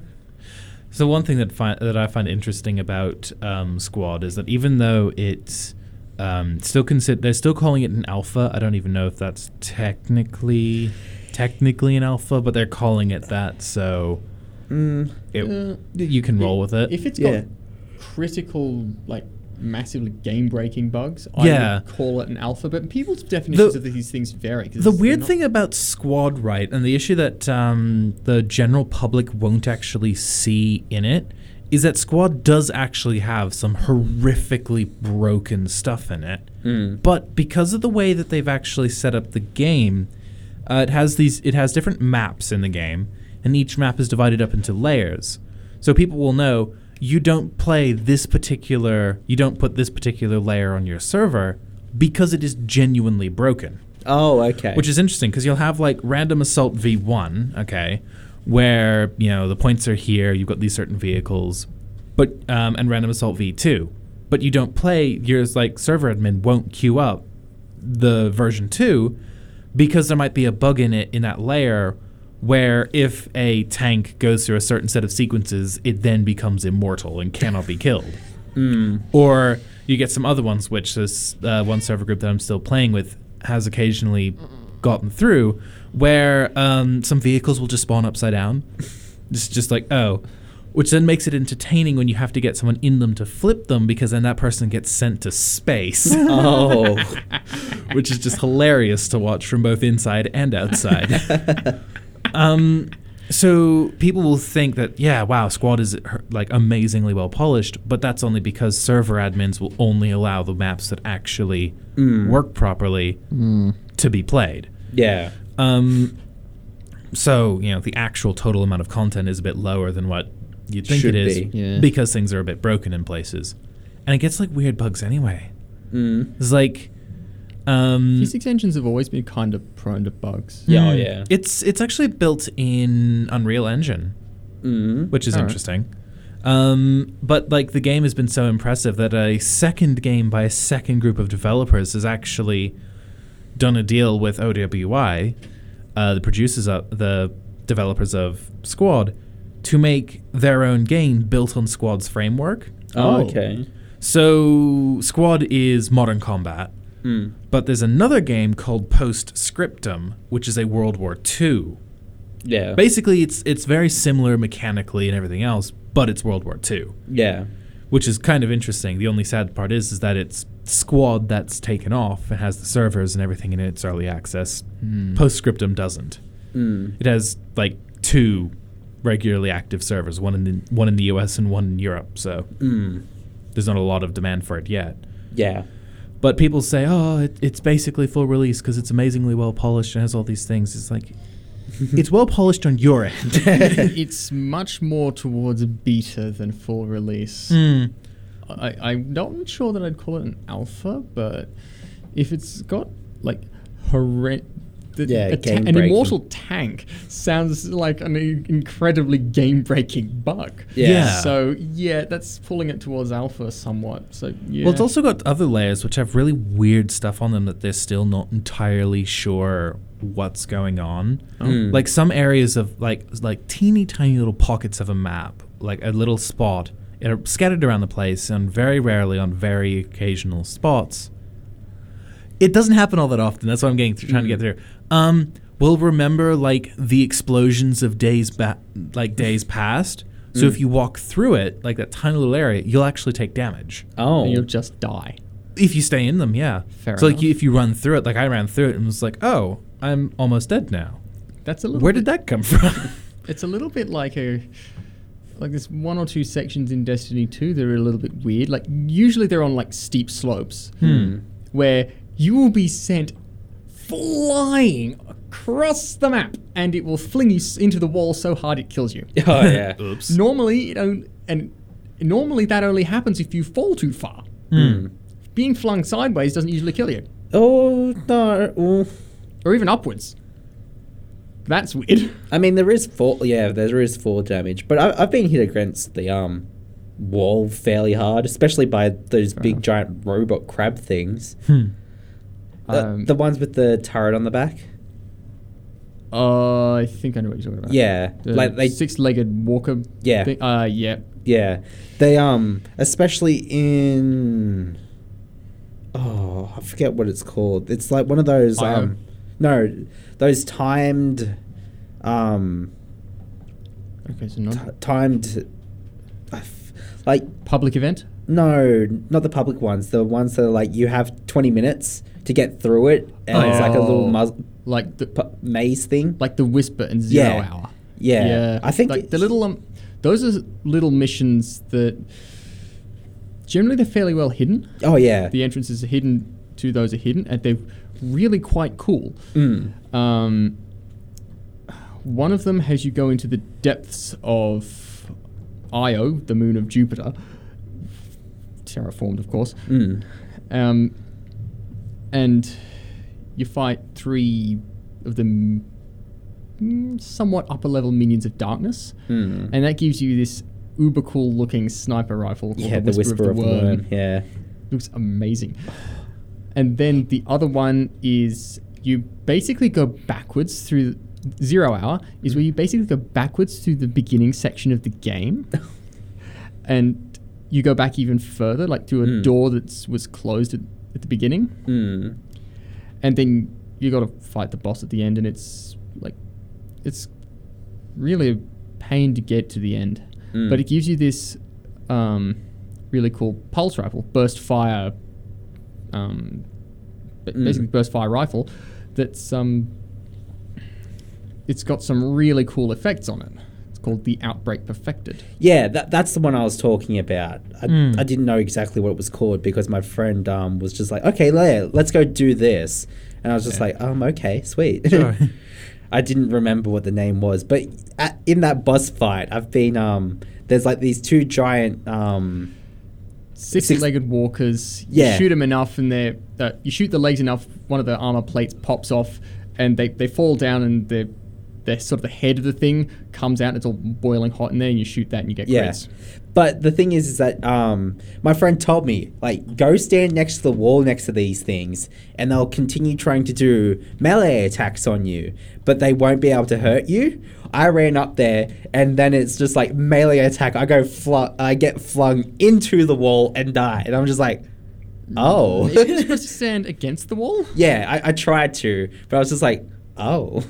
So one thing that fi- that I find interesting about um, Squad is that even though it's um, still consider they're still calling it an alpha. I don't even know if that's technically technically an alpha, but they're calling it that. So Mm, it, Uh, you can roll with it. If it's Yeah. got critical, like massively game-breaking bugs, I Yeah. would call it an alpha. But people's definitions The- of these things vary. The weird thing about Squad Right and the issue that um, the general public won't actually see in it is that Squad does actually have some horrifically broken stuff in it. mm, But because of the way that they've actually set up the game, uh, it has these it has different maps in the game, and each map is divided up into layers. So people will know you don't play this particular you don't put this particular layer on your server because it is genuinely broken. Oh, okay. Which is interesting because you'll have like random assault V1, okay, where you know the points are here. You've got these certain vehicles, but um, and random assault V2, but you don't play. Your like server admin won't queue up the version two because there might be a bug in it in that layer where if a tank goes through a certain set of sequences, it then becomes immortal and cannot be killed. Mm, Or you get some other ones, which this uh, one server group that I'm still playing with has occasionally gotten through, where um, some vehicles will just spawn upside down. It's just like, oh. Which then makes it entertaining when you have to get someone in them to flip them because then that person gets sent to space, [laughs] oh, [laughs] which is just hilarious to watch from both inside and outside. [laughs] um, so people will think that yeah, wow, Squad is like amazingly well polished, but that's only because server admins will only allow the maps that actually Mm. work properly to be played. yeah. Um, so you know the actual total amount of content is a bit lower than what you'd think Should it is be. Yeah. because things are a bit broken in places, and it gets like weird bugs anyway. Mm. It's like, um, Physics engines have always been kind of prone to bugs. Yeah, oh, Hmm. yeah. It's it's actually built in Unreal Engine, Mm. which is Alright. interesting. Um, but like the game has been so impressive that a second game by a second group of developers has actually done a deal with OWI, uh, the producers of the developers of Squad, to make their own game built on Squad's framework. Oh, Oh. okay. So Squad is modern combat. Mm. But there's another game called Post Scriptum, which is a World War II. Yeah. Basically, it's it's very similar mechanically and everything else, but it's World War II, yeah. which is kind of interesting. The only sad part is is that it's Squad that's taken off and has the servers and everything in its early access. Post Scriptum doesn't. Mm. It has like two regularly active servers, one in the, one in the US and one in Europe. So Mm. there's not a lot of demand for it yet. Yeah. But people say, oh, it, it's basically full release because it's amazingly well polished and has all these things. It's like, [laughs] it's well polished on your end. [laughs] [laughs] it's much more towards beta than full release. Mm. I, I'm not sure that I'd call it an alpha, but if it's got like horrendous. Yeah, an game-breaking. immortal tank sounds like an incredibly game-breaking bug. Yeah. Yeah. So yeah, that's pulling it towards alpha somewhat. So yeah. Well, it's also got other layers which have really weird stuff on them that they're still not entirely sure what's going on. Mm. Like some areas of like like teeny tiny little pockets of a map, like a little spot, it are scattered around the place, and very rarely on very occasional spots. It doesn't happen all that often. That's what I'm getting through, trying to get through. Um, we'll remember like the explosions of days ba- like days past. So if you walk through it, like that tiny little area, you'll actually take damage. Oh. And you'll just die. If you stay in them, yeah. Fair so like enough. you, if you run through it, like I ran through it and was like, oh, I'm almost dead now. That's a little. Where bit- did that come from? [laughs] [laughs] It's a little bit like a like there's one or two sections in Destiny 2 that are a little bit weird. Like usually they're on like steep slopes where you will be sent flying across the map and it will fling you into the wall so hard it kills you. [laughs] Oh yeah. [laughs] Oops. normally it on- and normally that only happens if you fall too far. Being flung sideways doesn't usually kill you Oh no. Well, [laughs] or even upwards. That's weird. I mean, there is fall. Yeah, there is fall damage, but I, I've been hit against the um wall fairly hard, especially by those big giant robot crab things. The, Um, the ones with the turret on the back. Uh, I think I know what you're talking about. Yeah, The like they. six-legged walker. Yeah. Thing. Uh, yeah. Yeah, they um, especially in. Oh, I forget what it's called. It's like one of those IO? um, no, those timed, um, Okay, so not t- timed, I f- like public event. No, not the public ones. The ones that are like you have 20 minutes to get through it, and it's like a little Oh. muz- Like the pu- maze thing. like the whisper and zero Yeah. hour. Yeah. yeah. I think like the little um, those are little missions that generally they're fairly well hidden. oh yeah, The entrances are hidden to those are hidden, and they're really quite cool. Mm. Um, one of them has you go into the depths of Io, the moon of Jupiter, terraformed, of course. Mm. Um, and you fight three of the mm, somewhat upper level minions of darkness, Mm. and that gives you this uber cool looking sniper rifle called yeah. The whisper, of the worm. Yeah. looks amazing. And then the other one is you basically go backwards through zero hour is where you basically go backwards through the beginning section of the game, [laughs] and you go back even further, like to a Mm. door that was closed at, at the beginning, Mm. and then you got to fight the boss at the end, and it's like it's really a pain to get to the end, Mm. but it gives you this um, really cool pulse rifle, burst fire, um, Mm. basically burst fire rifle. That's um, it's got some really cool effects on it. Called the Outbreak Perfected. Yeah, that, that's the one I was talking about. I, Mm. I didn't know exactly what it was called because my friend um, was just like, okay, Leia, let's go do this. And I was just Yeah. like, um, okay, sweet. Sure. [laughs] [laughs] I didn't remember what the name was, but at, in that boss fight, I've been um, there's like these two giant um, Six-legged walkers. You Yeah. shoot them enough, and they uh, you shoot the legs enough. One of the armor plates pops off, and they, they fall down, and the the sort of the head of the thing comes out. and It's all boiling hot in there, and you shoot that, and you get Yeah. crits. But the thing is, is that um, my friend told me, like, go stand next to the wall next to these things, and they'll continue trying to do melee attacks on you, but they won't be able to hurt you. I ran up there, and then it's just like melee attack. I go, flu- I get flung into the wall and die, and I'm just like, oh, You're supposed to stand against the wall. [laughs] yeah. I, I tried to, but I was just like, oh.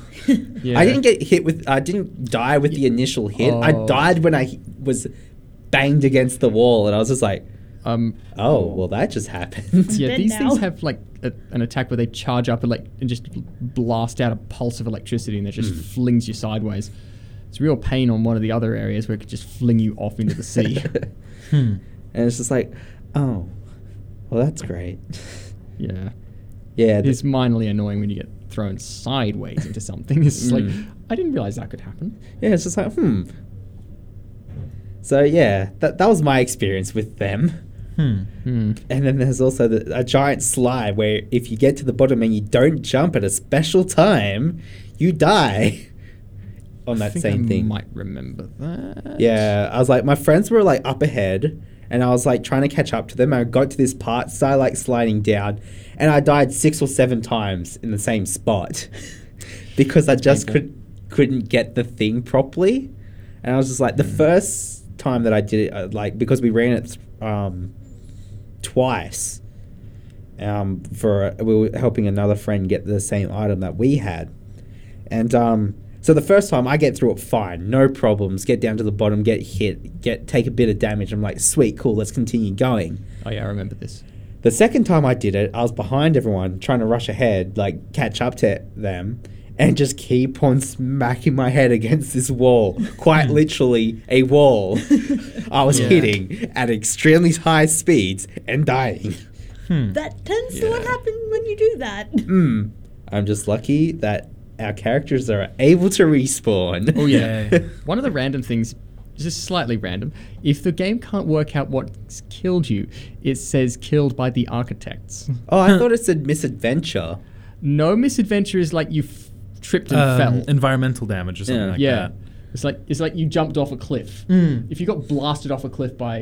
Yeah. [laughs] I didn't get hit with. I didn't die with the initial hit. I Oh. died when I was banged against the wall, and I was just like, Um, "Oh, well, that just happened." yeah, these now. things have like a, an attack where they charge up and like and just blast out a pulse of electricity, and it just Hmm. flings you sideways. It's real pain on one of the other areas where it could just fling you off into the sea. [laughs] Hmm. and it's just like, "Oh, well, that's great." yeah. Yeah, It th- minorly annoying when you get thrown sideways into something. It's just like Mm. I didn't realize that could happen. yeah. It's just like, hmm. So yeah, that that was my experience with them. Hmm. Hmm. And then there's also the, a giant slide where if you get to the bottom and you don't jump at a special time, you die. [laughs] On I that think same I thing. might remember that. Yeah, I was like, my friends were like up ahead, and I was like trying to catch up to them. I got to this part, started like sliding down, and I died six or seven times in the same spot [laughs] because I just could couldn't get the thing properly. And I was just like, the first time that I did it, uh, like because we ran it um, twice. Um, for we were helping another friend get the same item that we had, and um, so the first time I get through it fine, no problems. Get down to the bottom, get hit, get take a bit of damage. I'm like, sweet, cool, let's continue going. Oh yeah, I remember this. The second time I did it, I was behind everyone trying to rush ahead, like catch up to them, and just keep on smacking my head against this wall. Quite [laughs] literally, a wall. [laughs] I was Yeah. hitting at extremely high speeds and dying. That tends to what Yeah. happens when you do that. Hmm. I'm just lucky that our characters are able to respawn. Oh yeah. Yeah. [laughs] One of the random things, just slightly random, if the game can't work out what's killed you, it says killed by the architects. oh, I thought it said misadventure. no misadventure is like you f- tripped and Um, fell. environmental damage or something Yeah. like yeah. that. It's like it's like you jumped off a cliff. Mm. If you got blasted off a cliff by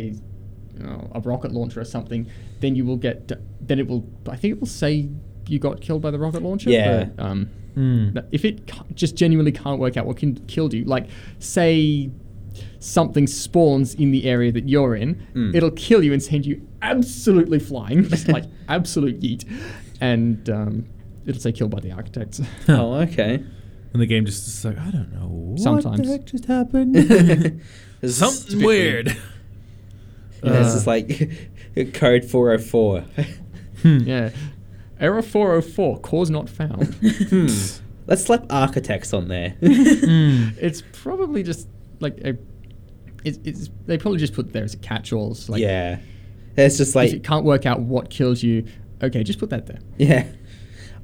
you know, a rocket launcher or something, then you will get then it will I think it will say you got killed by the rocket launcher. Yeah. But, um, Mm. if it just genuinely can't work out what can killed you, like say something spawns in the area that you're in, Mm. it'll kill you and send you absolutely flying, just [laughs] like absolute yeet, and um, it'll say killed by the architects. [laughs] oh, okay. And the game just is like, I don't know. What Sometimes. the heck just happened? [laughs] Something typically- weird. Yeah, this Uh, is like code 404. yeah. Error 404, cause not found. [laughs] hmm. Let's slap architects on there. [laughs] Mm. it's probably just like a. It's, it's they probably just put there as a catch-all. It's like yeah. It's just if like it can't work out what kills you, okay, just put that there. yeah.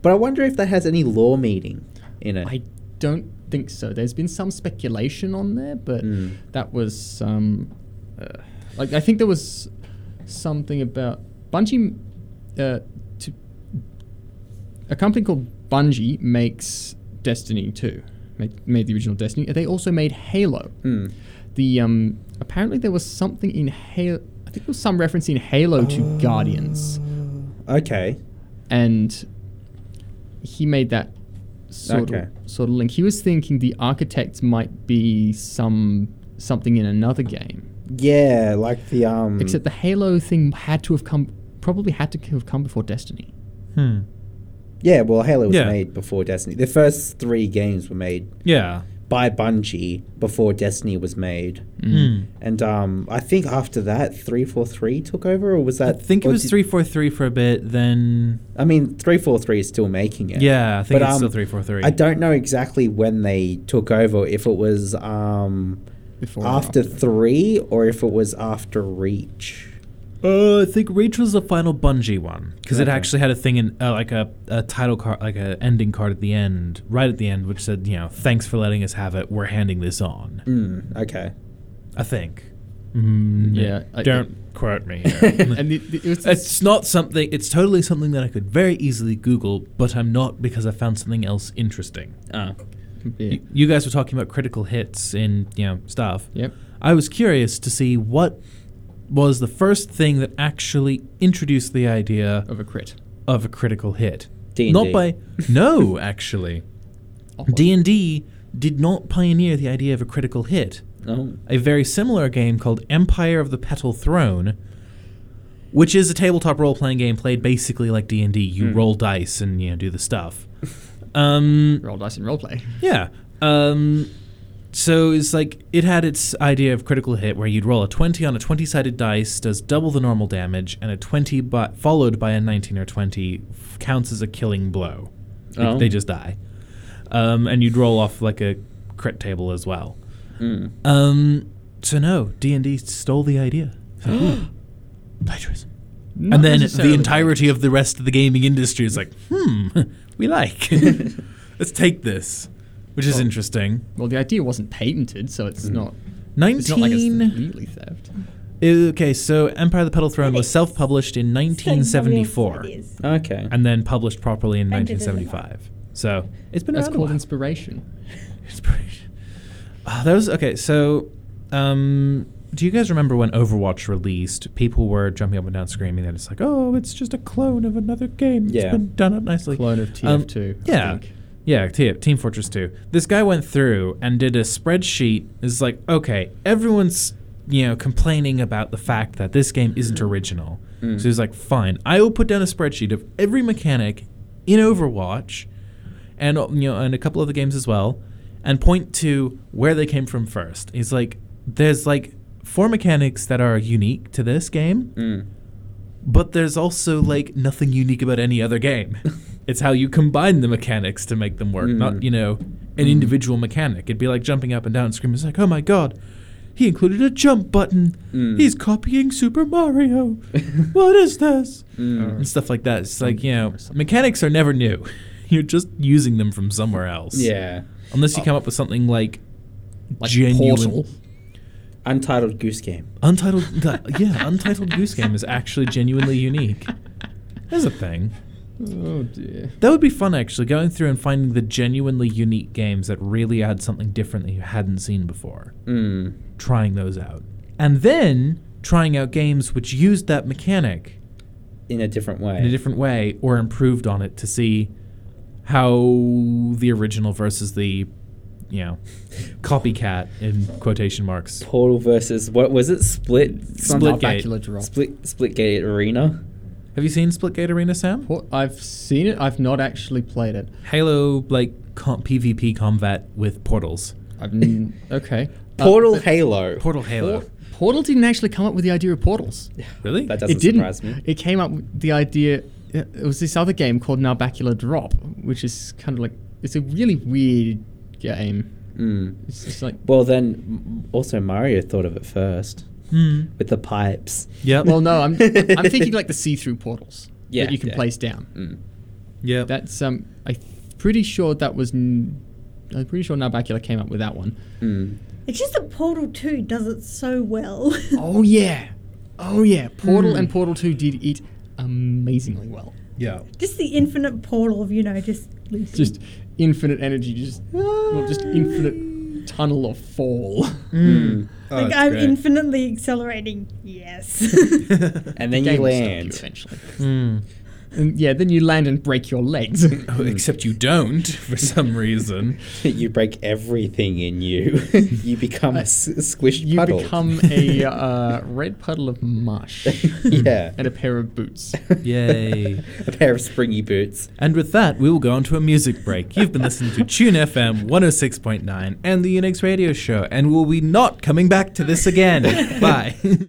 But I wonder if that has any lore meaning in it. I don't think so. There's been some speculation on there, but Mm. that was um, uh, like I think there was something about Bungie. Uh, to a company called Bungie makes Destiny 2. Made, made the original Destiny. They also made Halo. Hmm. The um, apparently there was something in Halo. I think there was some reference in Halo to Guardians, Okay. and he made that sort Okay. of sort of link. He was thinking the architects might be some something in another game, Yeah, like the um. except the Halo thing had to have come probably had to have come before Destiny. Hmm. Yeah, well, Halo was Yeah. made before Destiny. The first three games were made Yeah. by Bungie before Destiny was made, Hmm. and um, I think after that, three four three took over, or was that I that? think it or was did- 343 for a bit, then. I mean, three four three is still making it. Yeah, I think But, it's um, still 343. I don't know exactly when they took over. If it was um Before or after, after? three, or if it was after Reach. Uh, I think Reach was the final Bungie one because it Okay. actually had a thing in uh, like a, a title card, like a ending card at the end, right at the end, which said, you know, thanks for letting us have it. We're handing this on. Mm, okay. I think. Mm, Yeah, I- don't quote me. Here. [laughs] and it, it was it's not something. It's totally something that I could very easily Google, but I'm not because I found something else interesting. Ah. yeah. Y- You guys were talking about critical hits in you know stuff. Yep. I was curious to see what was the first thing that actually introduced the idea of a crit. of a critical hit. D&D. Not by no, actually. D and D did not pioneer the idea of a critical hit. Oh. A very similar game called Empire of the Petal Throne, which is a tabletop role-playing game played basically like D and D. You Hmm. roll dice and you know do the stuff. [laughs] Um, roll dice and roleplay. yeah. Um, so it's like it had its idea of critical hit where you'd roll a 20 on a 20 sided dice, does double the normal damage, and a 20 but followed by a 19 or 20 f- counts as a killing blow. They, Oh. they just die. Um, and you'd roll off like a crit table as well. Mm. Um, so no, D&D stole the idea. [gasps] So, plagiarism. Not and then the entirety of the rest of the gaming industry is like, hmm, [laughs] we like. [laughs] Let's take this, which is Well, interesting. Well, the idea wasn't patented, so it's Mm. not. It's not like it's 19 legally theft. Okay, so Empire of the Petal Throne was self-published in 1974, Okay. and then published properly in Printed in the 1975. So it's been That's called while. inspiration. [laughs] Inspiration. Ah, that was okay. So, um, do you guys remember when Overwatch released? People were jumping up and down, screaming that it's like, oh, it's just a clone of another game. It's Yeah. been done up nicely. Clone of Um, TF2. I yeah. think. Yeah, Team Fortress 2. This guy went through and did a spreadsheet. It's like, okay, everyone's, you know, complaining about the fact that this game isn't original. Mm. So he's like, fine, I will put down a spreadsheet of every mechanic in Overwatch and you know, and a couple other games as well, and point to where they came from first. He's like, there's like four mechanics that are unique to this game. Mm. but there's also like nothing unique about any other game. [laughs] it's how you combine the mechanics to make them work, not mm. you know an mm. individual mechanic. It'd be like jumping up and down, and screaming, "It's like, oh my god, he included a jump button. Mm. He's copying Super Mario. [laughs] what is this?" Oh. And stuff like that. It's like you know, mechanics are never new. [laughs] You're just using them from somewhere else. Yeah. Unless you uh, come up with something like, Like genuine. Portal. Untitled Goose Game. Untitled, yeah, [laughs] Untitled Goose Game is actually genuinely unique. There's a thing. Oh dear. That would be fun, actually, going through and finding the genuinely unique games that really add something different that you hadn't seen before. Mm. Trying those out. And then trying out games which used that mechanic In a different way. in a different way or improved on it to see how the original versus the, you know, [laughs] copycat in quotation marks. Portal versus what was it? Split. Splitgate. Bacular drop. Split. Splitgate Arena. Have you seen Splitgate Arena, Sam? Por- I've seen it. I've not actually played it. Halo, like, com- PvP combat with portals. I've n- [laughs] okay. Uh, Portal but Halo. Portal Halo. Por- Portal didn't actually come up with the idea of portals. [laughs] Really? That doesn't it didn't. surprise me. It came up with the idea. It was this other game called Narbacular Drop, which is kind of like it's a really weird game. Mm. It's just like Well, then also Mario thought of it first Hmm. with the pipes. Yeah. well, no, I'm I'm thinking [laughs] like the see-through portals Yeah, that you can yeah. place down. Mm. yep. That's um, I'm pretty sure that was. N- I'm pretty sure Narbacular came up with that one. Mm. It's just that Portal 2 does it so well. [laughs] Oh yeah, oh yeah. Portal and Portal Two did it amazingly well. yeah. just the infinite portal of, you know, just loosing. Just infinite energy, just well, just infinite tunnel of fall. Mm. Like I'm infinitely accelerating. Yes. [laughs] And then Game you will stop you land. eventually. Mm. And yeah, then you land and break your legs. [laughs] Except you don't for some reason. [laughs] you break everything in you. [laughs] you become a s- squished you puddle. become a uh, red puddle of mush yeah. and a pair of boots. Yay. a pair of springy boots. And with that, we will go on to a music break. You've been listening to Tune FM 106.9 and the Unix Radio Show, and we'll be not coming back to this again. Bye.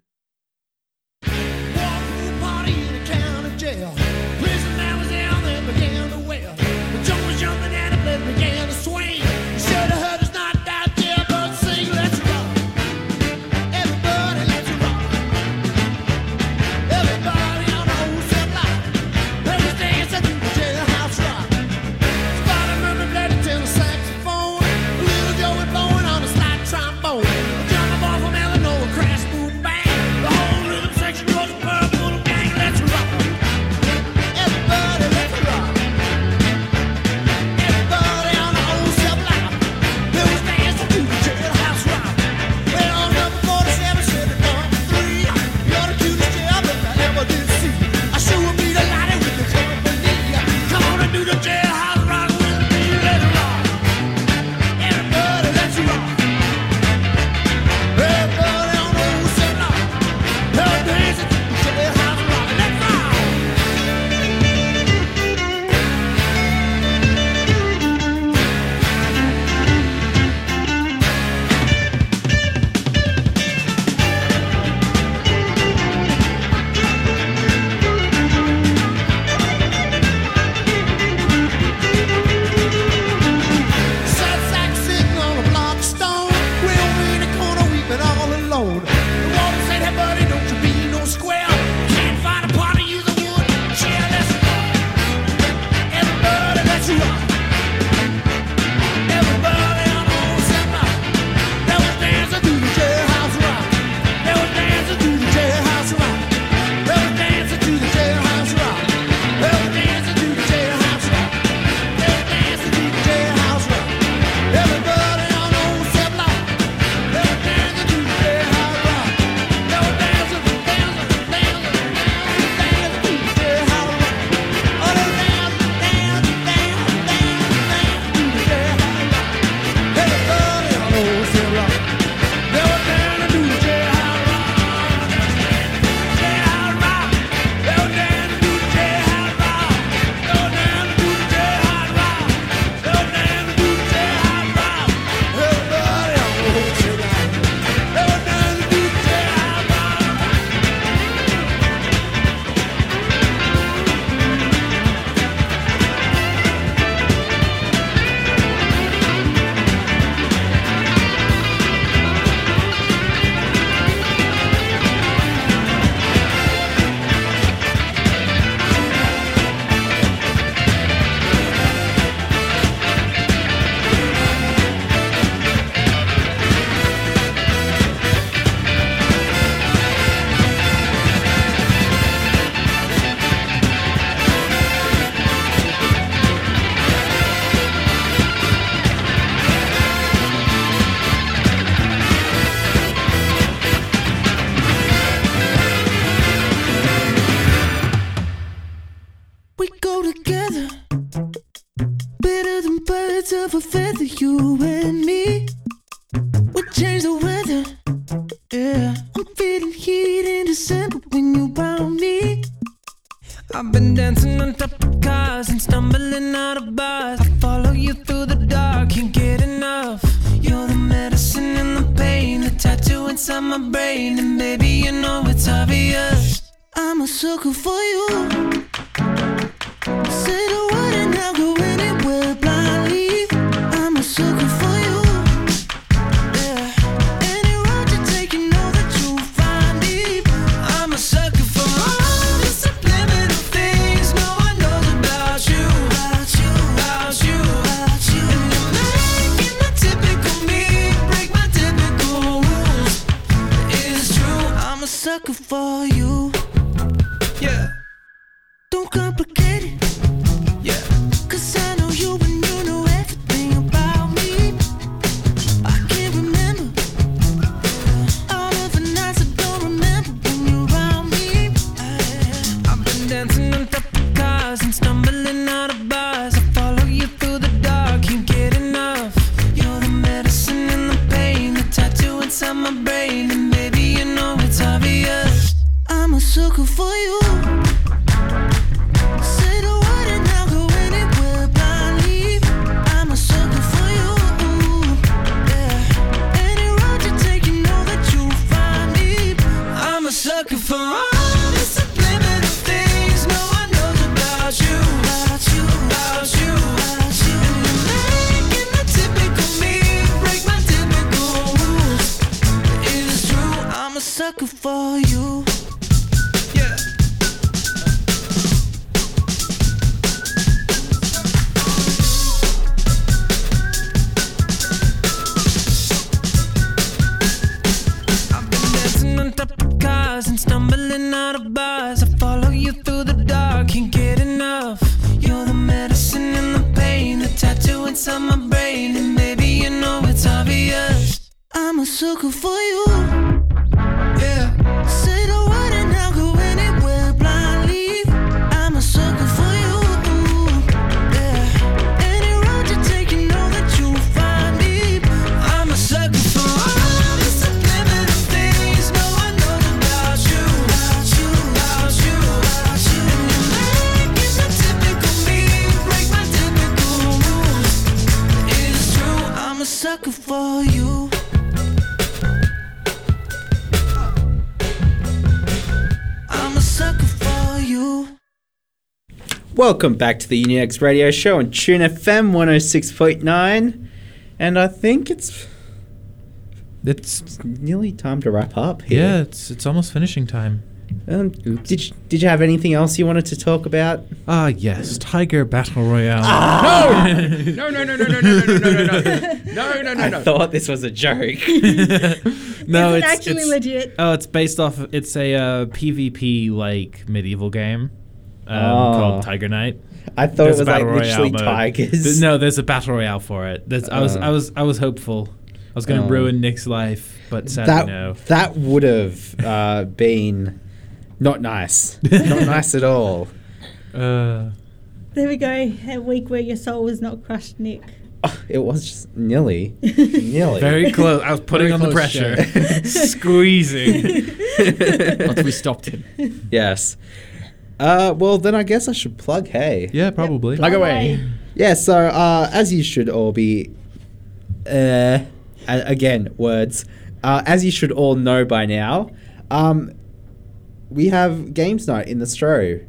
Sucker for you. Welcome back to the Unix Radio Show on Tune FM 106.9. And I think it's It's nearly time to wrap up here. yeah, it's it's almost finishing time. Um, did, you, did you have anything else you wanted to talk about? Ah, yes, Tiger Battle Royale. No, no, no, no, no, no, no, no, no, no, no, no, no, I no. thought this was a joke. no, Is it it's actually it's, legit? Oh, it's based off. It's a uh, PvP like medieval game um, Oh. called Tiger Knight. I thought There's it a was like battle literally mode. tigers. Th- No, there's a battle royale for it. There's, I was Oh. I was I was hopeful. I was going to Oh. ruin Nick's life, but sadly that no. that would have uh, been not nice. [laughs] not nice at all. Uh, There we go. A week where your soul was not crushed, Nick. Oh, it was just nearly, [laughs] nearly. very close. I was putting Very on the pressure, [laughs] squeezing. Once we stopped him. yes. Uh, well, then I guess I should plug. Hey. yeah, probably. Plug away. Yeah, so uh, as you should all be, uh, a- again, words, uh, as you should all know by now, um, we have games night in the Stro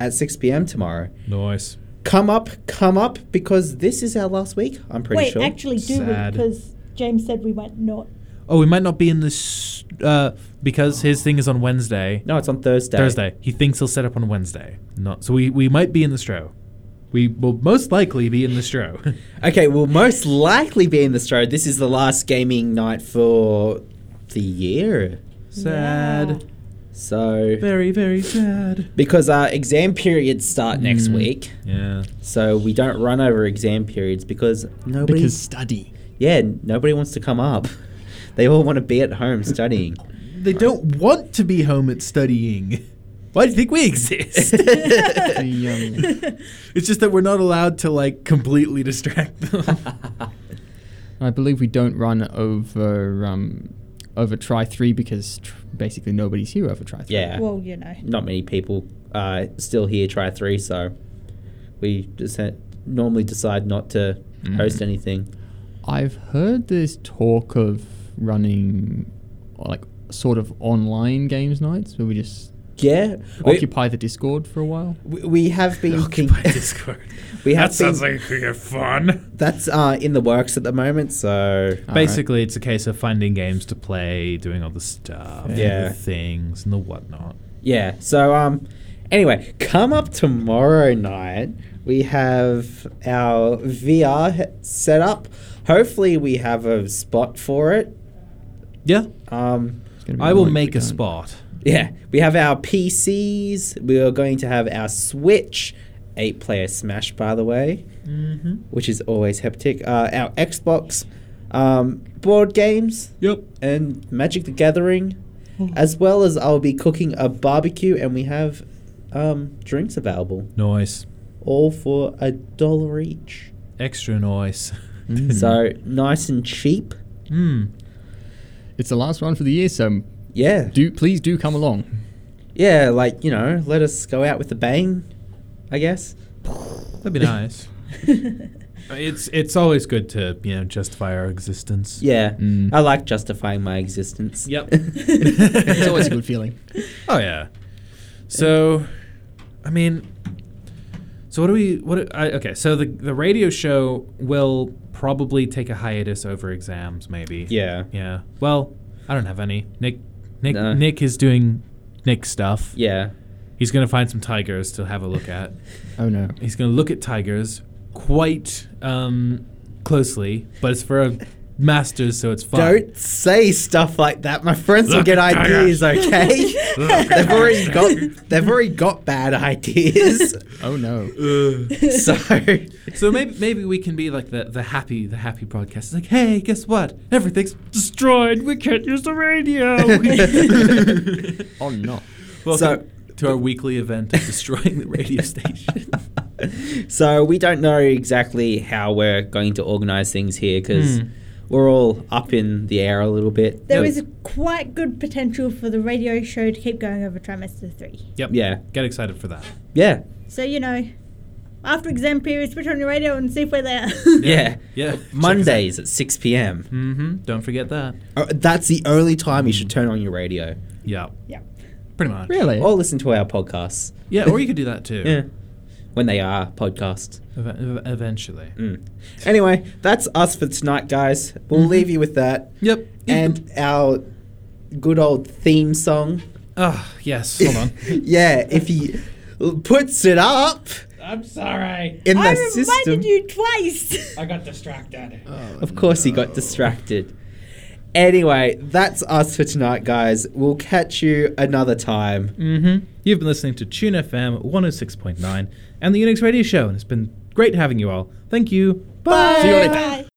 at 6 p.m. tomorrow. Nice. Come up, come up, because this is our last week, I'm pretty Wait, sure. actually, do Sad. we? Because James said we might not. Oh, we might not be in this uh, because his thing is on Wednesday. no, it's on Thursday. Thursday. He thinks he'll set up on Wednesday. Not so we we might be in the Stro. We will most likely be in the Stro. [laughs] Okay, we'll most likely be in the Stro. This is the last gaming night for the year. sad. So, Very very sad. because our exam periods start next week. Yeah. So we don't run over exam periods because nobody, Because study. yeah, nobody wants to come up. They all want to be at home studying. [laughs] They don't want to be home at studying. Why do you think we exist? [laughs] It's just that we're not allowed to like completely distract them. [laughs] I believe we don't run over um, over try three because tr- basically nobody's here over try three. Yeah. Well, you know. Not many people uh, still here try three, so we just ha- normally decide not to host anything. I've heard this talk of running like sort of online games nights where we just Yeah. We, occupy the Discord for a while. we- we have been think- Occupy Discord. [laughs] we have That sounds been- like it could get fun. that's uh, in the works at the moment, so All Basically, it's a case of finding games to play, doing all the stuff, and Yeah. the things, and the whatnot. Yeah. So um anyway, come up tomorrow night. We have our VR he- set up. Hopefully we have a spot for it. Yeah, Um It's gonna be I will make a spot. yeah, we have our PCs. We are going to have our Switch, eight player Smash, by the way, Mm-hmm. which is always hectic. Uh, our Xbox, um, board games, Yep. and Magic the Gathering, [laughs] as well as I'll be cooking a barbecue, and we have um, drinks available. Nice. all for a dollar each. Extra nice. Mm. So nice and cheap. Hmm. It's the last one for the year, so Yeah. do please do come along. Yeah, like, you know, let us go out with a bang, I guess. That'd be nice. [laughs] it's it's always good to you know justify our existence. Yeah. Mm. I like justifying my existence. Yep. [laughs] it's always a good feeling. Oh yeah. So, I mean, so what do we? What? do- I, okay, so the the radio show will probably take a hiatus over exams, maybe. Yeah. Yeah. Well, I don't have any. Nick, Nick, No. Nick is doing Nick stuff. Yeah. He's gonna find some tigers to have a look at. [laughs] Oh no. He's gonna look at tigers quite um, closely, but it's for a masters, so it's fun. Don't say stuff like that. My friends will get [laughs] ideas, okay? [laughs] They've already got they've already got bad ideas. [laughs] Oh no. so So maybe maybe we can be like the, the happy the happy broadcast. It's like, hey, guess what? Everything's destroyed. We can't use the radio. Oh no. Welcome So- to our weekly event of destroying the radio station. so we don't know exactly how we're going to organize things here because Hmm. We're all up in the air a little bit. There But- is quite good potential for the radio show to keep going over trimester three. Yep. Yeah. Get excited for that. yeah. So, you know, after exam period, switch on your radio and see if we're there. [laughs] Yeah. Yeah. Mondays at 6 p.m. Mm-hmm. Don't forget that. Uh, that's the only time you should turn on your radio Yeah. yeah. Pretty much. Really? or listen to our podcasts. Yeah. Or you could do that too. Yeah. When they are podcasts. Ev- eventually. Mm. Anyway, that's us for tonight, guys. We'll leave you with that. Yep. And our good old theme song. Oh yes. Hold on. [laughs] yeah, if he puts it up I'm sorry. in the I system. reminded you twice. I got distracted. Of course, he got distracted. Anyway, that's us for tonight, guys. We'll catch you another time. Mm-hmm. You've been listening to Tune FM 106.9 and the Unix Radio Show, and it's been great having you all. Thank you. Bye. See you later. Bye.